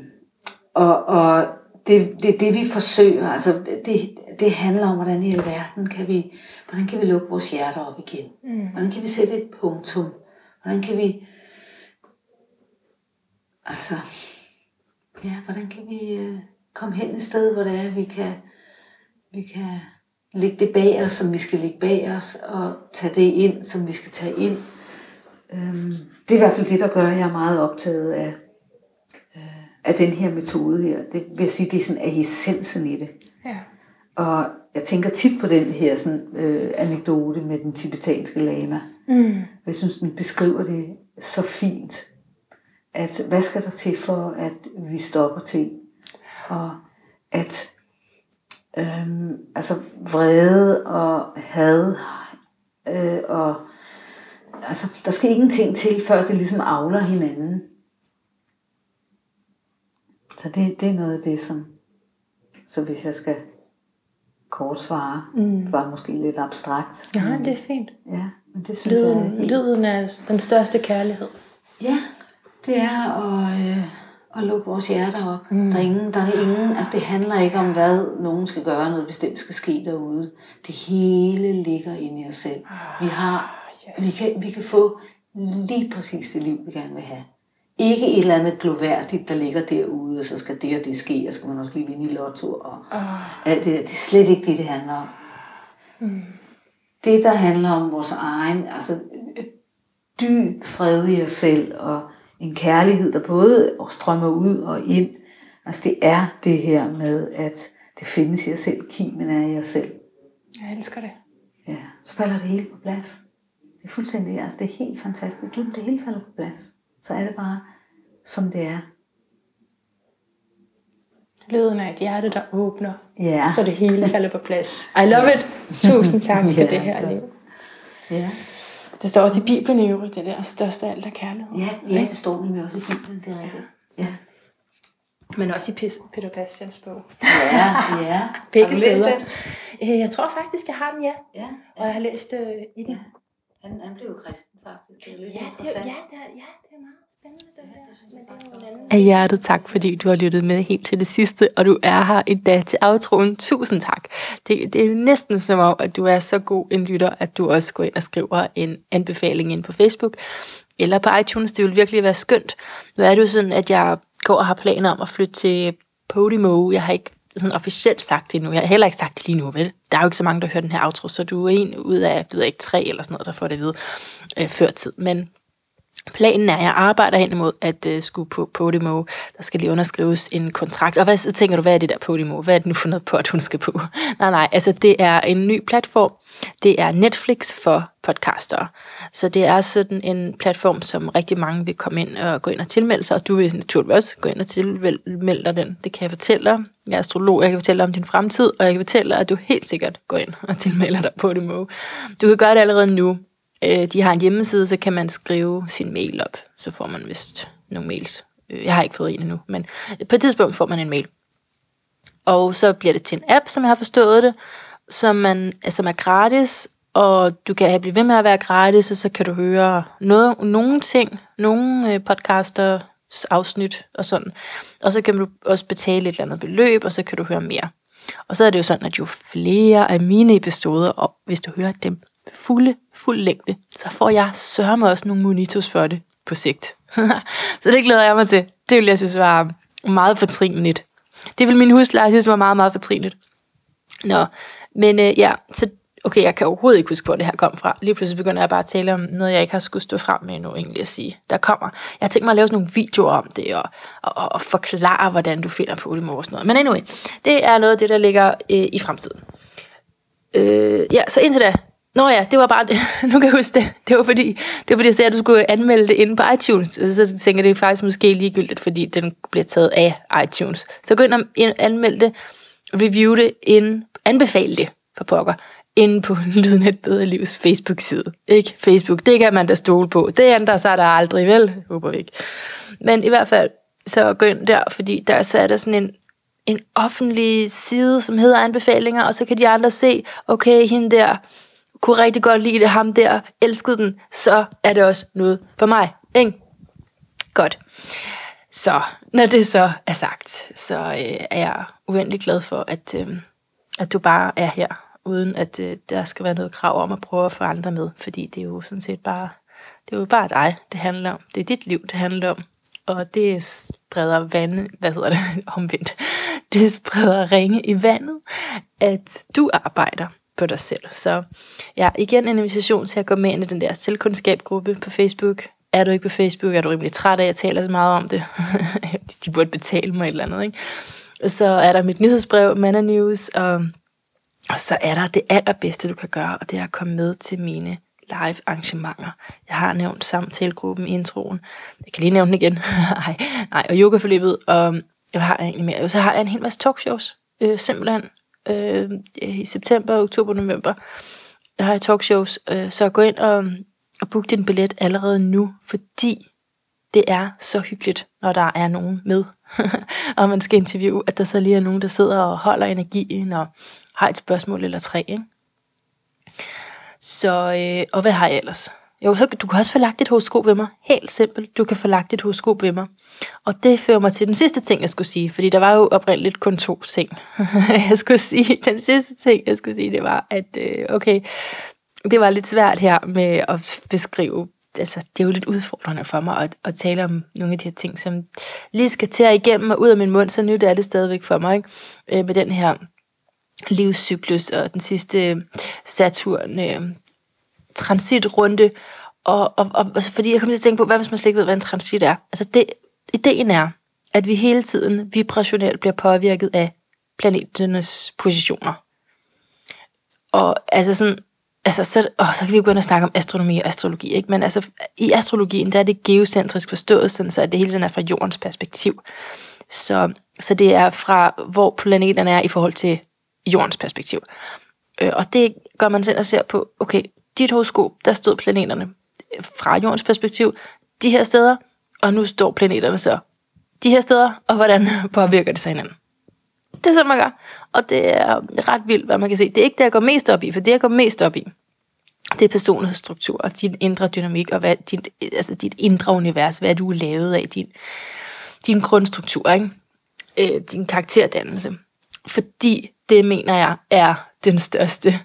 og og det, det det, vi forsøger. Altså, det, det handler om, hvordan i alverden kan vi, hvordan kan vi lukke vores hjerter op igen? Mm. Hvordan kan vi sætte et punktum? Hvordan kan vi... Altså, ja, hvordan kan vi... Øh, komme hen et sted, hvor det er, vi kan vi kan lægge det bag os, som vi skal lægge bag os, og tage det ind, som vi skal tage ind. Øhm, det er i hvert fald det, der gør, at jeg er meget optaget af, øh, af den her metode her. Det vil jeg sige, det er sådan af essensen i det. Ja. Og jeg tænker tit på den her sådan, øh, anekdote med den tibetanske lama. Mm. Jeg synes, den beskriver det så fint, at hvad skal der til for, at vi stopper ting? Og at øhm, altså vrede og had øh, og altså, der skal ingenting til, før det ligesom avler hinanden. Så det, det er noget af det, som så hvis jeg skal kort svare, mm. det var måske lidt abstrakt. Ja, det er fint. Ja, men det synes jeg er Lyden, helt... lyden er den største kærlighed. Ja, det er at, øh, at lukke vores hjerter op. Mm. Der, er ingen, der er ingen, altså det handler ikke om, hvad nogen skal gøre, noget bestemt skal ske derude. Det hele ligger inde i os selv. Vi har, yes. vi, kan, vi kan få lige præcis det liv, vi gerne vil have. Ikke et eller andet gloværdigt, der ligger derude, og så skal det og det ske, og så skal man også lige vinde i lotto, og Oh. alt det der. Det er slet ikke det, det handler om. Mm. Det, der handler om vores egen, altså dyb fred i os selv, og en kærlighed, der både strømmer ud og ind. Altså det er det her med, at det findes i os selv, kimen er i os selv. Jeg elsker det. Ja, så falder det hele på plads. Det er fuldstændig, altså det er helt fantastisk. Lige det hele falder på plads. Så er det bare, som det er. Lyden af et hjerte, der åbner, Ja. så det hele falder på plads. I love it. Tusind tak for Ja, det her liv. Ja. Det står også i Bibelen i øvrigt, det der største af alt er kærlighed. Ja, ja, det står nemlig også i Bibelen, det er rigtigt. Ja. Men også i Peter Bastians bog. Ja, ja. Begge Har du læst steder. den? Øh, Jeg tror faktisk, jeg har den, ja. Ja, Og jeg har læst øh, i den. ja. Han, han blev jo kristen faktisk. Det er lidt Ja, det, er- interessant. ja, det, er- ja, det er meget det her. Men det er en anden. Af hjertet tak, fordi du har lyttet med helt til det sidste, og du er her endda til aftroen. Tusind tak. Det, det er jo næsten som om, at du er så god en lytter, at du også går ind og skriver en anbefaling ind på Facebook eller på iTunes. Det vil virkelig være skønt. Nu er det jo sådan, at jeg går og har planer om at flytte til Podimo. Jeg har ikke sådan officielt sagt det nu. Jeg har heller ikke sagt det lige nu, vel? Der er jo ikke så mange, der hører den her outro, så du er en ud af, jeg ved ikke, tre eller sådan noget, der får det ved øh, før tid. Men Planen er, at jeg arbejder hen imod at uh, skulle på Podimo. Der skal lige underskrives en kontrakt. Og hvad så tænker du, hvad er det der Podimo? Hvad er det nu for noget på, at hun skal på? nej, nej, altså det er en ny platform. Det er Netflix for podcastere. Så det er sådan en platform, som rigtig mange vil komme ind og gå ind og tilmelde sig. Og du vil naturligvis også gå ind og tilmelde dig den. Det kan jeg fortælle dig. Jeg er astrolog, jeg kan fortælle dig om din fremtid, og jeg kan fortælle dig, at du helt sikkert går ind og tilmelder dig på Podimo. Du kan gøre det allerede nu. Øh, de har en hjemmeside, så kan man skrive sin mail op. Så får man vist nogle mails. Øh, jeg har ikke fået en endnu, men på et tidspunkt får man en mail. Og så bliver det til en app, som jeg har forstået det, som, man, som er gratis, og du kan blive ved med at være gratis, og så kan du høre noget, nogle ting, nogle øh, podcaster, afsnit og sådan. Og så kan du også betale et eller andet beløb, og så kan du høre mere. Og så er det jo sådan, at jo flere af mine episoder, og hvis du hører dem fulde, fuld længde, så får jeg sørme også nogle monitos for det på sigt. så det glæder jeg mig til. Det vil jeg synes var meget fortrinligt. Det vil min husleje synes var meget, meget fortrinligt. Nå, men øh, ja, så okay, jeg kan overhovedet ikke huske, hvor det her kom fra. Lige pludselig begynder jeg bare at tale om noget, jeg ikke har skulle stå frem med endnu, egentlig at sige. Der kommer. Jeg har tænkt mig at lave sådan nogle videoer om det, og, og, og forklare, hvordan du finder på det og sådan noget. Men anyway, det er noget af det, der ligger øh, i fremtiden. Øh, ja, så indtil da. Nå ja, det var bare det. Nu kan jeg huske det. Det var fordi, det var fordi jeg sagde, at du skulle anmelde det inde på iTunes. Så tænker jeg, det er faktisk måske ligegyldigt, fordi den bliver taget af iTunes. Så gå ind og anmelde det, review det, ind, anbefale det for pokker, inde på Lyden af et bedre livs Facebook-side. Ikke Facebook, det kan man da stole på. Det ændrer sig der aldrig, vel? Håber vi ikke. Men i hvert fald, så gå ind der, fordi der så er der sådan en, en offentlig side, som hedder anbefalinger, og så kan de andre se, okay, hende der kunne rigtig godt lide det, ham der elskede den, så er det også noget for mig. Ikke? Godt. Så når det så er sagt, så øh, er jeg uendelig glad for, at, øh, at du bare er her, uden at øh, der skal være noget krav om at prøve at få andre med, fordi det er jo sådan set bare, det er jo bare dig, det handler om. Det er dit liv, det handler om. Og det spreder vand, hvad hedder det, omvendt. det spreder ringe i vandet, at du arbejder på dig selv. Så ja, igen en invitation til at gå med ind i den der selvkundskabsgruppe på Facebook. Er du ikke på Facebook, er du rimelig træt af, at jeg taler så meget om det. De burde betale mig et eller andet, ikke? Så er der mit nyhedsbrev, Manna News, og, og så er der det allerbedste, du kan gøre, og det er at komme med til mine live arrangementer. Jeg har nævnt samtalegruppen i introen. Jeg kan lige nævne den igen. nej, nej, og yogaforløbet, og jeg har egentlig mere. Så har jeg en hel masse talkshows, øh, simpelthen, øh, i september, oktober, november. Der har jeg talkshows, øh, så gå ind og, og book din billet allerede nu, fordi det er så hyggeligt, når der er nogen med, og man skal interviewe, at der så lige er nogen, der sidder og holder energien og har et spørgsmål eller tre. Ikke? Så, øh, og hvad har jeg ellers? Jo, så du kan også få lagt et horoskop ved mig. Helt simpelt. Du kan få lagt et horoskop ved mig. Og det fører mig til den sidste ting, jeg skulle sige. Fordi der var jo oprindeligt kun to ting. jeg skulle sige, den sidste ting, jeg skulle sige, det var, at øh, okay, det var lidt svært her med at beskrive altså, det er jo lidt udfordrende for mig at, at tale om nogle af de her ting, som lige skal til at igennem og ud af min mund, så nyt er det stadigvæk for mig, ikke? Øh, med den her livscyklus og den sidste Saturn øh, transitrunde, og, og, og, og fordi jeg kom til at tænke på, hvad hvis man slet ikke ved, hvad en transit er? Altså det, ideen er, at vi hele tiden vibrationelt bliver påvirket af planeternes positioner. Og altså sådan, altså så, åh, så kan vi jo gå snakke om astronomi og astrologi, ikke? men altså i astrologien, der er det geocentrisk forstået, sådan så at det hele tiden er fra jordens perspektiv. Så, så det er fra, hvor planeterne er i forhold til jordens perspektiv. Øh, og det gør man selv og ser på, okay, dit horoskop, der stod planeterne fra jordens perspektiv de her steder, og nu står planeterne så de her steder, og hvordan påvirker det sig hinanden. Det er sådan, man gør. Og det er ret vildt, hvad man kan se. Det er ikke det, jeg går mest op i, for det, jeg går mest op i, det er personlighedsstruktur og din indre dynamik, og hvad, din, altså dit indre univers, hvad du er lavet af, din, din grundstruktur, ikke? Øh, din karakterdannelse. Fordi det, mener jeg, er den største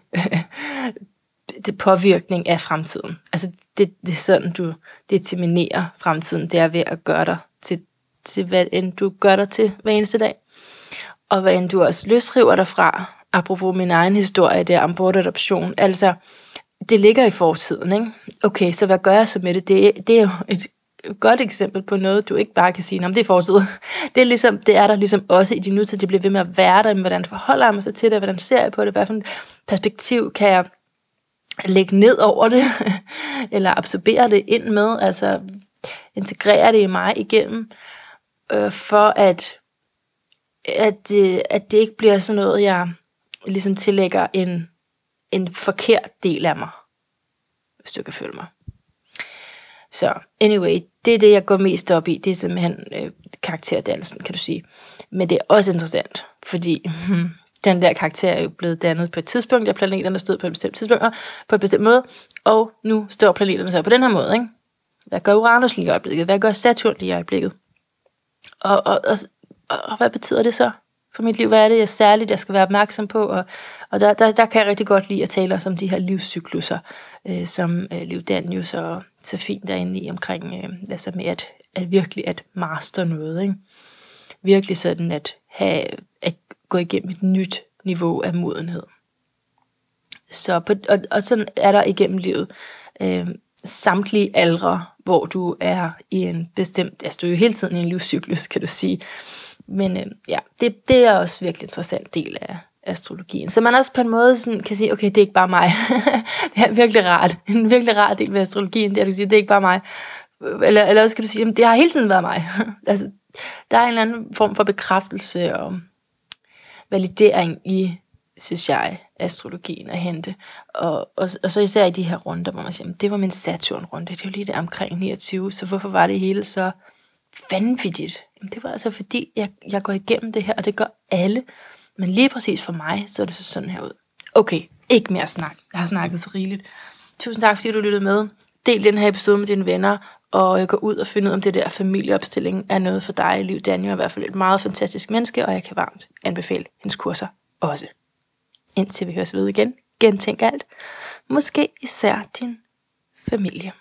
det påvirkning af fremtiden. Altså det, det er sådan, du determinerer fremtiden. Det er ved at gøre dig til, til hvad end du gør dig til hver eneste dag. Og hvad end du også løsriver dig fra, apropos min egen historie der om bortadoption, altså det ligger i fortiden, ikke? Okay, så hvad gør jeg så med det? Det, det er jo et godt eksempel på noget, du ikke bare kan sige, om det er fortid. Det er, ligesom, det er der ligesom også i din nutid, det bliver ved med at være der, men hvordan forholder jeg mig så til det, hvordan ser jeg på det, hvad for et perspektiv kan jeg lægge ned over det, eller absorbere det ind med, altså integrere det i mig igennem, øh, for at, at, det, at det ikke bliver sådan noget, jeg ligesom tillægger en, en forkert del af mig, hvis du kan følge mig. Så anyway, det er det, jeg går mest op i. Det er simpelthen øh, karakterdansen, kan du sige. Men det er også interessant, fordi hmm, den der karakter er jo blevet dannet på et tidspunkt, da planeterne stod på et bestemt tidspunkt, og på et bestemt måde, og nu står planeterne så på den her måde. Ikke? Hvad gør Uranus lige i øjeblikket? Hvad gør Saturn lige i øjeblikket? Og, og, og, og, og hvad betyder det så for mit liv? Hvad er det, jeg særligt jeg skal være opmærksom på? Og, og der, der, der kan jeg rigtig godt lide at tale om de her livscykluser, øh, som øh, Liv Danius så, så fint derinde i omkring, øh, altså med at, at virkelig at master noget. Ikke? Virkelig sådan at have, at gå igennem et nyt niveau af modenhed. Så på, og, og sådan er der igennem livet øh, samtlige aldre, hvor du er i en bestemt, altså du er jo hele tiden i en livscyklus, kan du sige. Men øh, ja, det, det er også virkelig interessant del af astrologien. Så man også på en måde sådan kan sige, okay, det er ikke bare mig. det er virkelig rart. En virkelig rar del ved astrologien, det er, at du siger, det er ikke bare mig. Eller, eller også kan du sige, det har hele tiden været mig. altså, der er en eller anden form for bekræftelse og validering i, synes jeg, astrologien at hente. Og, og, og så især i de her runder, hvor man siger, det var min Saturn-runde, det er jo lige der omkring 29, så hvorfor var det hele så vanvittigt? Jamen, det var altså fordi, jeg, jeg går igennem det her, og det gør alle. Men lige præcis for mig, så er det så sådan her ud. Okay, ikke mere snak. Jeg har snakket så rigeligt. Tusind tak, fordi du lyttede med. Del den her episode med dine venner, og øh, gå ud og finde ud af, om det der familieopstilling er noget for dig. Liv Daniel er i hvert fald et meget fantastisk menneske, og jeg kan varmt anbefale hendes kurser også. Indtil vi høres ved igen, gentænk alt. Måske især din familie.